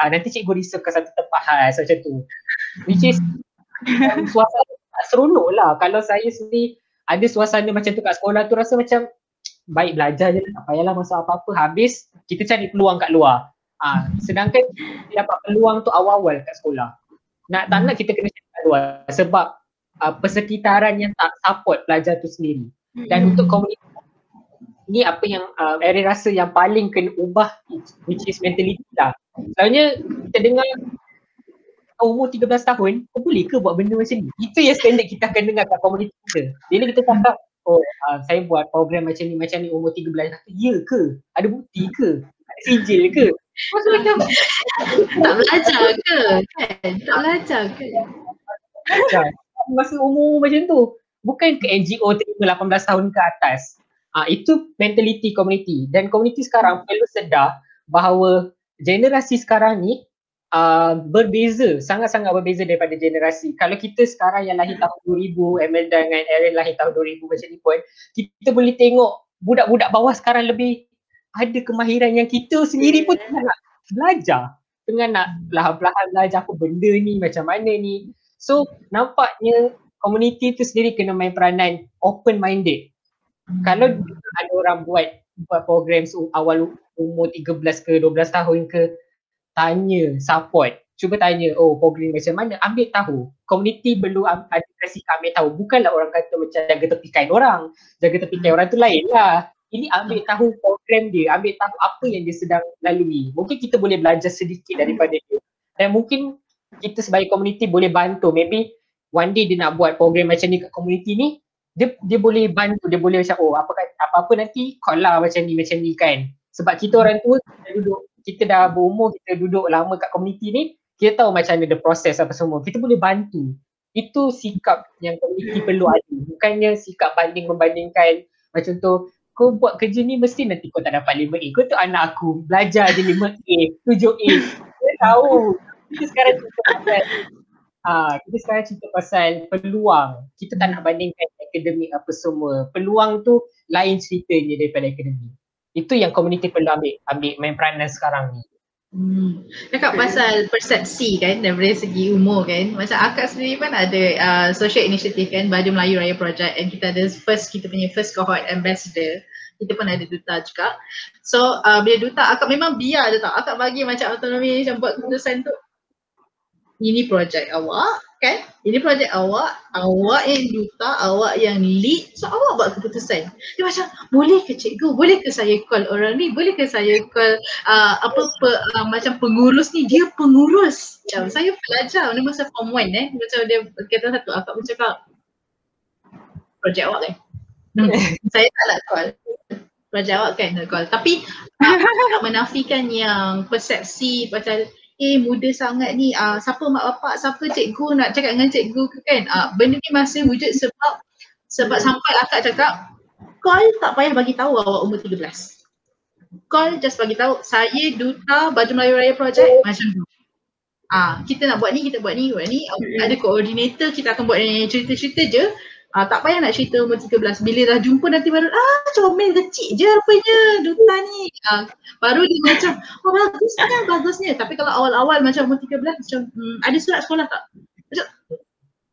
Ha, nanti cikgu reserve satu tempat. Khas macam tu. Which is um, suasana seronok lah. Kalau saya sendiri ada suasana macam tu kat sekolah tu rasa macam baik belajar je tak payahlah masuk apa-apa. Habis kita cari peluang kat luar. Ha, sedangkan kita dapat peluang tu awal-awal kat sekolah. Nak tak nak kita kena cari kat luar. Sebab uh, persekitaran yang tak support pelajar tu sendiri. Dan hmm. untuk komunitas ni apa yang uh, Erin rasa yang paling kena ubah which is mentality lah. Selalunya kita dengar umur 13 tahun, kau boleh ke buat benda macam ni? Itu yang standard kita akan dengar kat komuniti kita. Bila kita cakap, oh uh, saya buat program macam ni, macam ni umur 13 tahun, ya ke? Ada bukti ke? Ada sijil ke? macam tak belajar ke kan? Tak belajar ke? Masa umur macam tu. Bukan ke NGO terima 18 tahun ke atas. Ah itu mentality community dan community sekarang perlu sedar bahawa generasi sekarang ni uh, berbeza, sangat-sangat berbeza daripada generasi. Kalau kita sekarang yang lahir tahun 2000, Emelda dengan Aaron lahir tahun 2000 macam ni pun, kita boleh tengok budak-budak bawah sekarang lebih ada kemahiran yang kita sendiri pun tengah nak belajar. Tengah nak perlahan-lahan belajar apa benda ni, macam mana ni. So nampaknya community tu sendiri kena main peranan open minded. Hmm. Kalau ada orang buat buat program awal umur 13 ke 12 tahun ke tanya support. Cuba tanya oh program macam mana? Ambil tahu. Community perlu ada kasih ambil tahu. Bukanlah orang kata macam jaga tepikan orang. Jaga tepikan orang tu lain lah. Ini ambil tahu program dia. Ambil tahu apa yang dia sedang lalui. Mungkin kita boleh belajar sedikit daripada dia. Dan mungkin kita sebagai community boleh bantu. Maybe one day dia nak buat program macam ni kat community ni dia dia boleh bantu. Dia boleh macam oh apa apa apa nanti call lah macam ni macam ni kan. Sebab kita orang tua kita duduk kita dah berumur kita duduk lama kat komuniti ni kita tahu macam mana the proses apa semua. Kita boleh bantu. Itu sikap yang komuniti perlu ada. Bukannya sikap banding membandingkan. Macam tu kau buat kerja ni mesti nanti kau tak dapat 5A kau tu anak aku. Belajar je 5A 7A kita tahu. Kita sekarang cerita pasal ha, kita sekarang cerita pasal peluang. Kita tak nak bandingkan akademik apa semua. Peluang tu lain ceritanya daripada akademik itu yang komuniti perlu ambil ambil main peranan sekarang ni. Hmm. Cakap pasal persepsi kan daripada segi umur kan. Macam akak sendiri pun ada uh, social initiative kan Baju Melayu Raya Project. And kita ada first kita punya first cohort ambassador. Kita pun ada duta juga. So uh, bila duta akak memang biar je tau Akak bagi macam autonomi macam buat keputusan tu? Ini projek awak kan? Ini projek awak awak yang duta awak yang lead. So awak buat keputusan. Dia macam boleh ke cikgu? Boleh ke saya call orang ni? Boleh ke saya call uh, apa pe, uh, macam pengurus ni? Dia pengurus. Macam saya pelajar ni masa form 1 eh. Macam dia kata satu. Akak pun cakap projek awak kan hmm. saya tak nak call. Projek awak kan nak call. Tapi tak menafikan yang persepsi pasal eh muda sangat ni uh, siapa mak bapak siapa cikgu nak cakap dengan cikgu ke kan? Uh, benda ni masih wujud sebab sebab sampai akak cakap call tak payah bagi tahu awak umur 13 call just bagi tahu saya duta baju Melayu Raya project oh. macam tu. Ah uh, kita nak buat ni kita buat ni buat ni. Ada koordinator kita akan buat cerita-cerita je Ah, tak payah nak cerita umur 13. Bila dah jumpa nanti baru, ah comel kecil je rupanya duta ni. Ah, baru dia macam, oh bagusnya, bagusnya. Tapi kalau awal-awal macam umur 13, macam hmm, ada surat sekolah tak? Macam,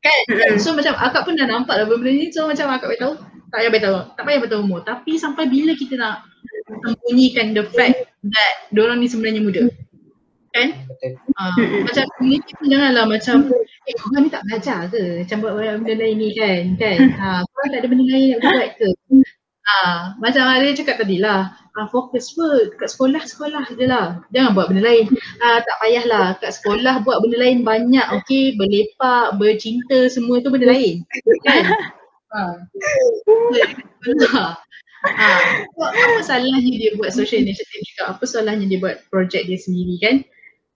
kan? So macam akak pun dah nampak lah benda ni. So macam akak beritahu, tak payah beritahu. Tak payah beritahu umur. Tapi sampai bila kita nak sembunyikan the fact that diorang ni sebenarnya muda kan? Uh, macam ni pun janganlah macam eh korang ni tak belajar ke? Macam buat benda lain ni kan? Kan? Ha, korang tak ada benda lain nak buat ke? Ha, macam ada cakap tadi lah. Ha, fokus pun kat sekolah sekolah je lah. Jangan buat benda lain. Ha, tak payahlah. Kat sekolah buat benda lain banyak okay berlepak bercinta semua tu benda lain. Kan? Ha. Ha, apa salahnya dia buat social initiative juga? Apa salahnya dia buat projek dia sendiri kan?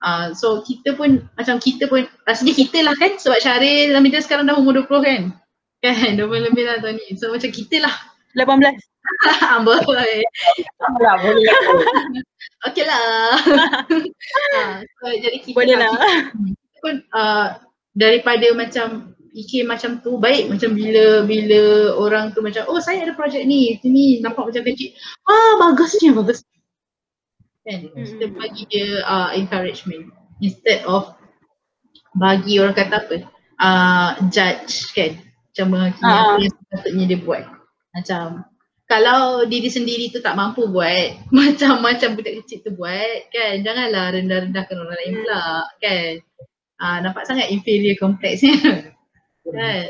Uh, so kita pun macam kita pun rasanya kita lah kan sebab Syaril Hamida sekarang dah umur 20 kan? Kan 20 lebih lah tahun ni. So macam kita lah. 18. boleh. lah boleh. Okey lah. uh, so, jadi kita boleh lah. Kita pun uh, daripada macam fikir macam tu baik macam bila bila orang tu macam oh saya ada projek ni ni nampak macam kecil ah bagusnya bagus kan? Mm-hmm. kita bagi dia uh, encouragement. Instead of bagi orang kata apa? Uh, judge kan? Macam menghakimi uh. apa yang sepatutnya dia buat. Macam kalau diri sendiri tu tak mampu buat macam-macam budak kecil tu buat kan? Janganlah rendah-rendahkan orang lain pula kan? Uh, nampak sangat inferior complex kan?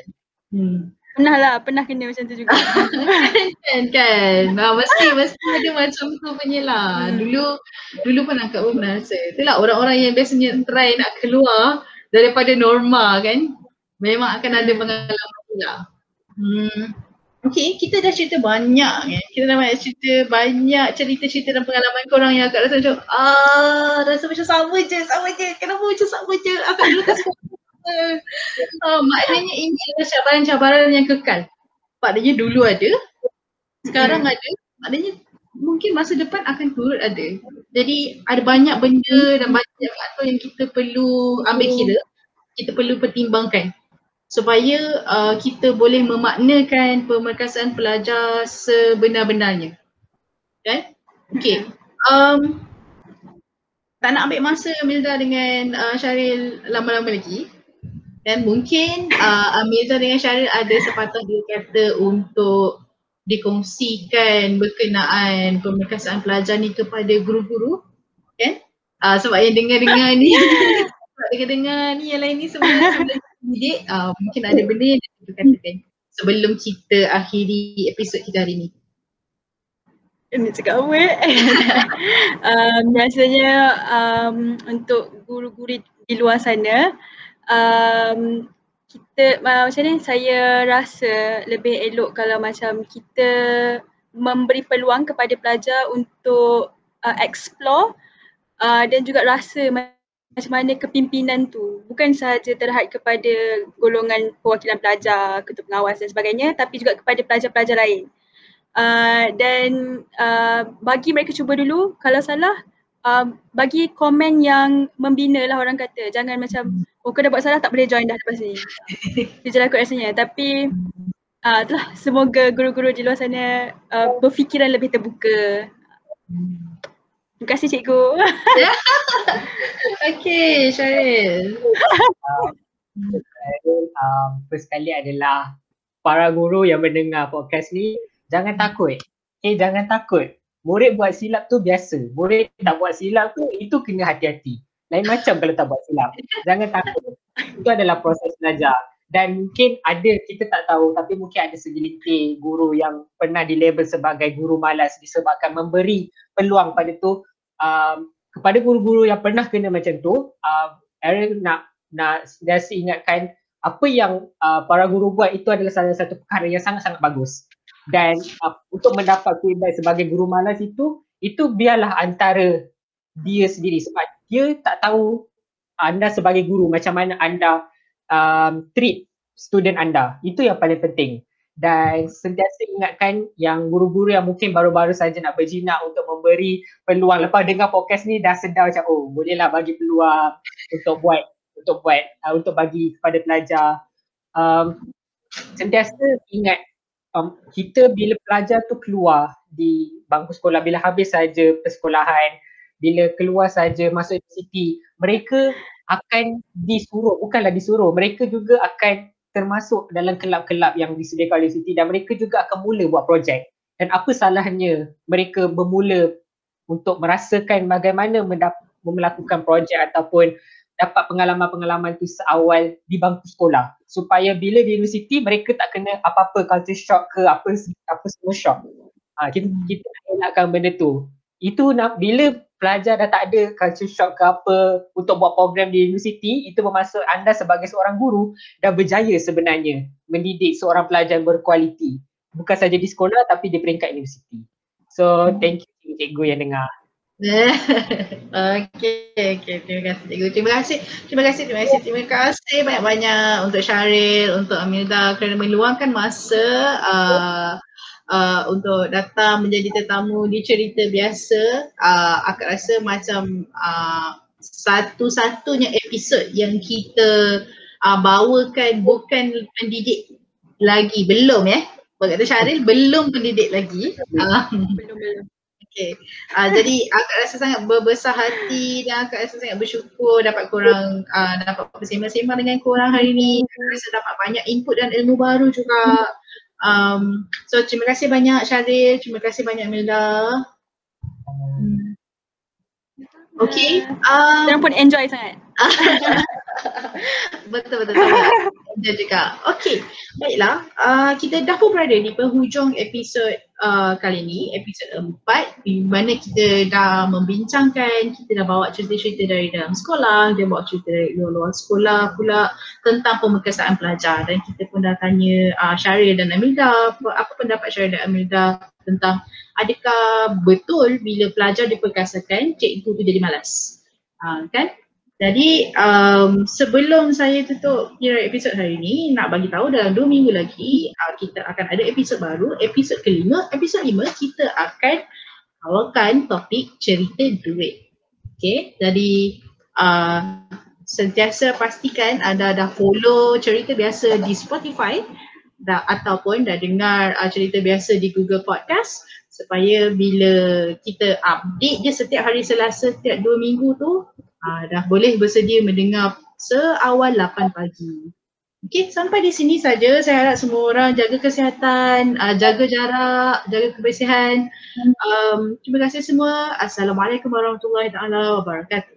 Hmm. Pernah lah, pernah kena macam tu juga. kan, kan. Nah, mesti, mesti ada macam tu punya lah. Hmm. Dulu, dulu pun akak pun pernah rasa. Itulah orang-orang yang biasanya try nak keluar daripada norma kan. Memang akan ada pengalaman pula. Hmm. Okay, kita dah cerita banyak kan. Kita dah banyak cerita banyak cerita-cerita dan pengalaman korang yang agak rasa macam ah rasa macam sama je, sama je. Kenapa macam sama je? Akak dulu tak suka. Uh, maknanya ini adalah cabaran-cabaran yang kekal. Maknanya dulu ada, sekarang hmm. ada, maknanya mungkin masa depan akan turut ada. Jadi ada banyak benda dan banyak faktor yang kita perlu ambil kira, kita perlu pertimbangkan supaya uh, kita boleh memaknakan pemerkasaan pelajar sebenar-benarnya. Kan? Okay. Um, tak nak ambil masa Amilda dengan uh, Syaril lama-lama lagi. Dan mungkin uh, Amilda dengan Syaril ada sepatah dia kata untuk dikongsikan berkenaan pemerkasaan pelajar ni kepada guru-guru. Kan? Uh, sebab yang dengar-dengar ni sebab dengar-dengar ni yang lain ni sebenarnya Jadi uh, mungkin ada benda yang kita katakan sebelum kita akhiri episod kita hari ni. Ini cakap apa eh? um, biasanya um, untuk guru-guru di luar sana um, kita uh, macam ni saya rasa lebih elok kalau macam kita memberi peluang kepada pelajar untuk uh, explore uh, dan juga rasa macam mana kepimpinan tu bukan sahaja terhad kepada golongan perwakilan pelajar, ketua pengawas dan sebagainya tapi juga kepada pelajar-pelajar lain. Uh, dan uh, bagi mereka cuba dulu kalau salah uh, bagi komen yang membina lah orang kata jangan macam oh kau dah buat salah tak boleh join dah lepas ni. Je lah kot rasanya tapi uh, itulah semoga guru-guru di luar sana uh, berfikiran lebih terbuka. Terima kasih cikgu. okay, Syaril. um, first kali adalah para guru yang mendengar podcast ni jangan takut. Okay, jangan takut. Murid buat silap tu biasa. Murid tak buat silap tu itu kena hati-hati. Lain macam kalau tak buat silap. Jangan takut. Itu adalah proses belajar. Dan mungkin ada kita tak tahu tapi mungkin ada segelintir guru yang pernah di label sebagai guru malas disebabkan memberi peluang pada tu um, kepada guru-guru yang pernah kena macam tu uh, Aaron nak nak sentiasa ingatkan apa yang uh, para guru buat itu adalah salah satu perkara yang sangat-sangat bagus dan uh, untuk mendapat feedback sebagai guru malas itu itu biarlah antara dia sendiri. Sebab dia tak tahu anda sebagai guru macam mana anda um, treat student anda. Itu yang paling penting. Dan sentiasa ingatkan yang guru-guru yang mungkin baru-baru saja nak berjinak untuk memberi peluang. Lepas dengar podcast ni dah sedar macam oh bolehlah bagi peluang untuk buat untuk buat uh, untuk bagi kepada pelajar. Um, sentiasa ingat um, kita bila pelajar tu keluar di bangku sekolah bila habis saja persekolahan bila keluar saja masuk universiti mereka akan disuruh bukanlah disuruh mereka juga akan termasuk dalam kelab-kelab yang disediakan oleh Siti dan mereka juga akan mula buat projek. Dan apa salahnya mereka bermula untuk merasakan bagaimana mendap- melakukan projek ataupun dapat pengalaman-pengalaman tu seawal di bangku sekolah. Supaya bila di universiti mereka tak kena apa-apa culture shock ke apa apa semua shock. Ha, kita kita elakkan benda tu. Itu nak bila pelajar dah tak ada culture shock ke apa untuk buat program di universiti itu bermaksud anda sebagai seorang guru dah berjaya sebenarnya mendidik seorang pelajar berkualiti. Bukan saja di sekolah tapi di peringkat universiti. So thank you cikgu yang dengar okay, okay, terima kasih cikgu. Terima kasih, terima kasih, terima kasih, terima kasih banyak-banyak untuk Syaril, untuk Amilda kerana meluangkan masa uh, uh, untuk datang menjadi tetamu di cerita biasa. Uh, akak rasa macam uh, satu-satunya episod yang kita uh, bawakan bukan pendidik lagi. Belum ya? Berkata Syaril belum pendidik lagi. Uh, belum belum Okay. Uh, jadi akak rasa sangat berbesar hati dan akak rasa sangat bersyukur dapat korang uh, dapat bersembang-sembang dengan korang hari ni. Akak rasa dapat banyak input dan ilmu baru juga. Um, so terima kasih banyak Syaril, terima kasih banyak Milda. Hmm. Okay. Um, Korang pun enjoy sangat. betul betul. Ada juga. Okey, baiklah. Uh, kita dah pun berada di penghujung episod uh, kali ini, episod empat di mana kita dah membincangkan, kita dah bawa cerita-cerita dari dalam sekolah, dia bawa cerita dari luar-luar sekolah pula tentang pemekasaan pelajar dan kita pun dah tanya uh, Syaril dan Amilda, apa pendapat Syaril dan Amilda tentang adakah betul bila pelajar diperkasakan cikgu tu jadi malas. Uh, kan? Jadi um, sebelum saya tutup kira episod hari ini nak bagi tahu dalam dua minggu lagi uh, kita akan ada episod baru, episod kelima. Episod lima kita akan bawakan topik cerita duit. Okay, jadi uh, sentiasa pastikan anda dah follow cerita biasa di Spotify dah, ataupun dah dengar uh, cerita biasa di Google Podcast supaya bila kita update je setiap hari Selasa setiap dua minggu tu uh, dah boleh bersedia mendengar seawal 8 pagi. Okey, sampai di sini saja. Saya harap semua orang jaga kesihatan, uh, jaga jarak, jaga kebersihan. Um, terima kasih semua. Assalamualaikum warahmatullahi wabarakatuh.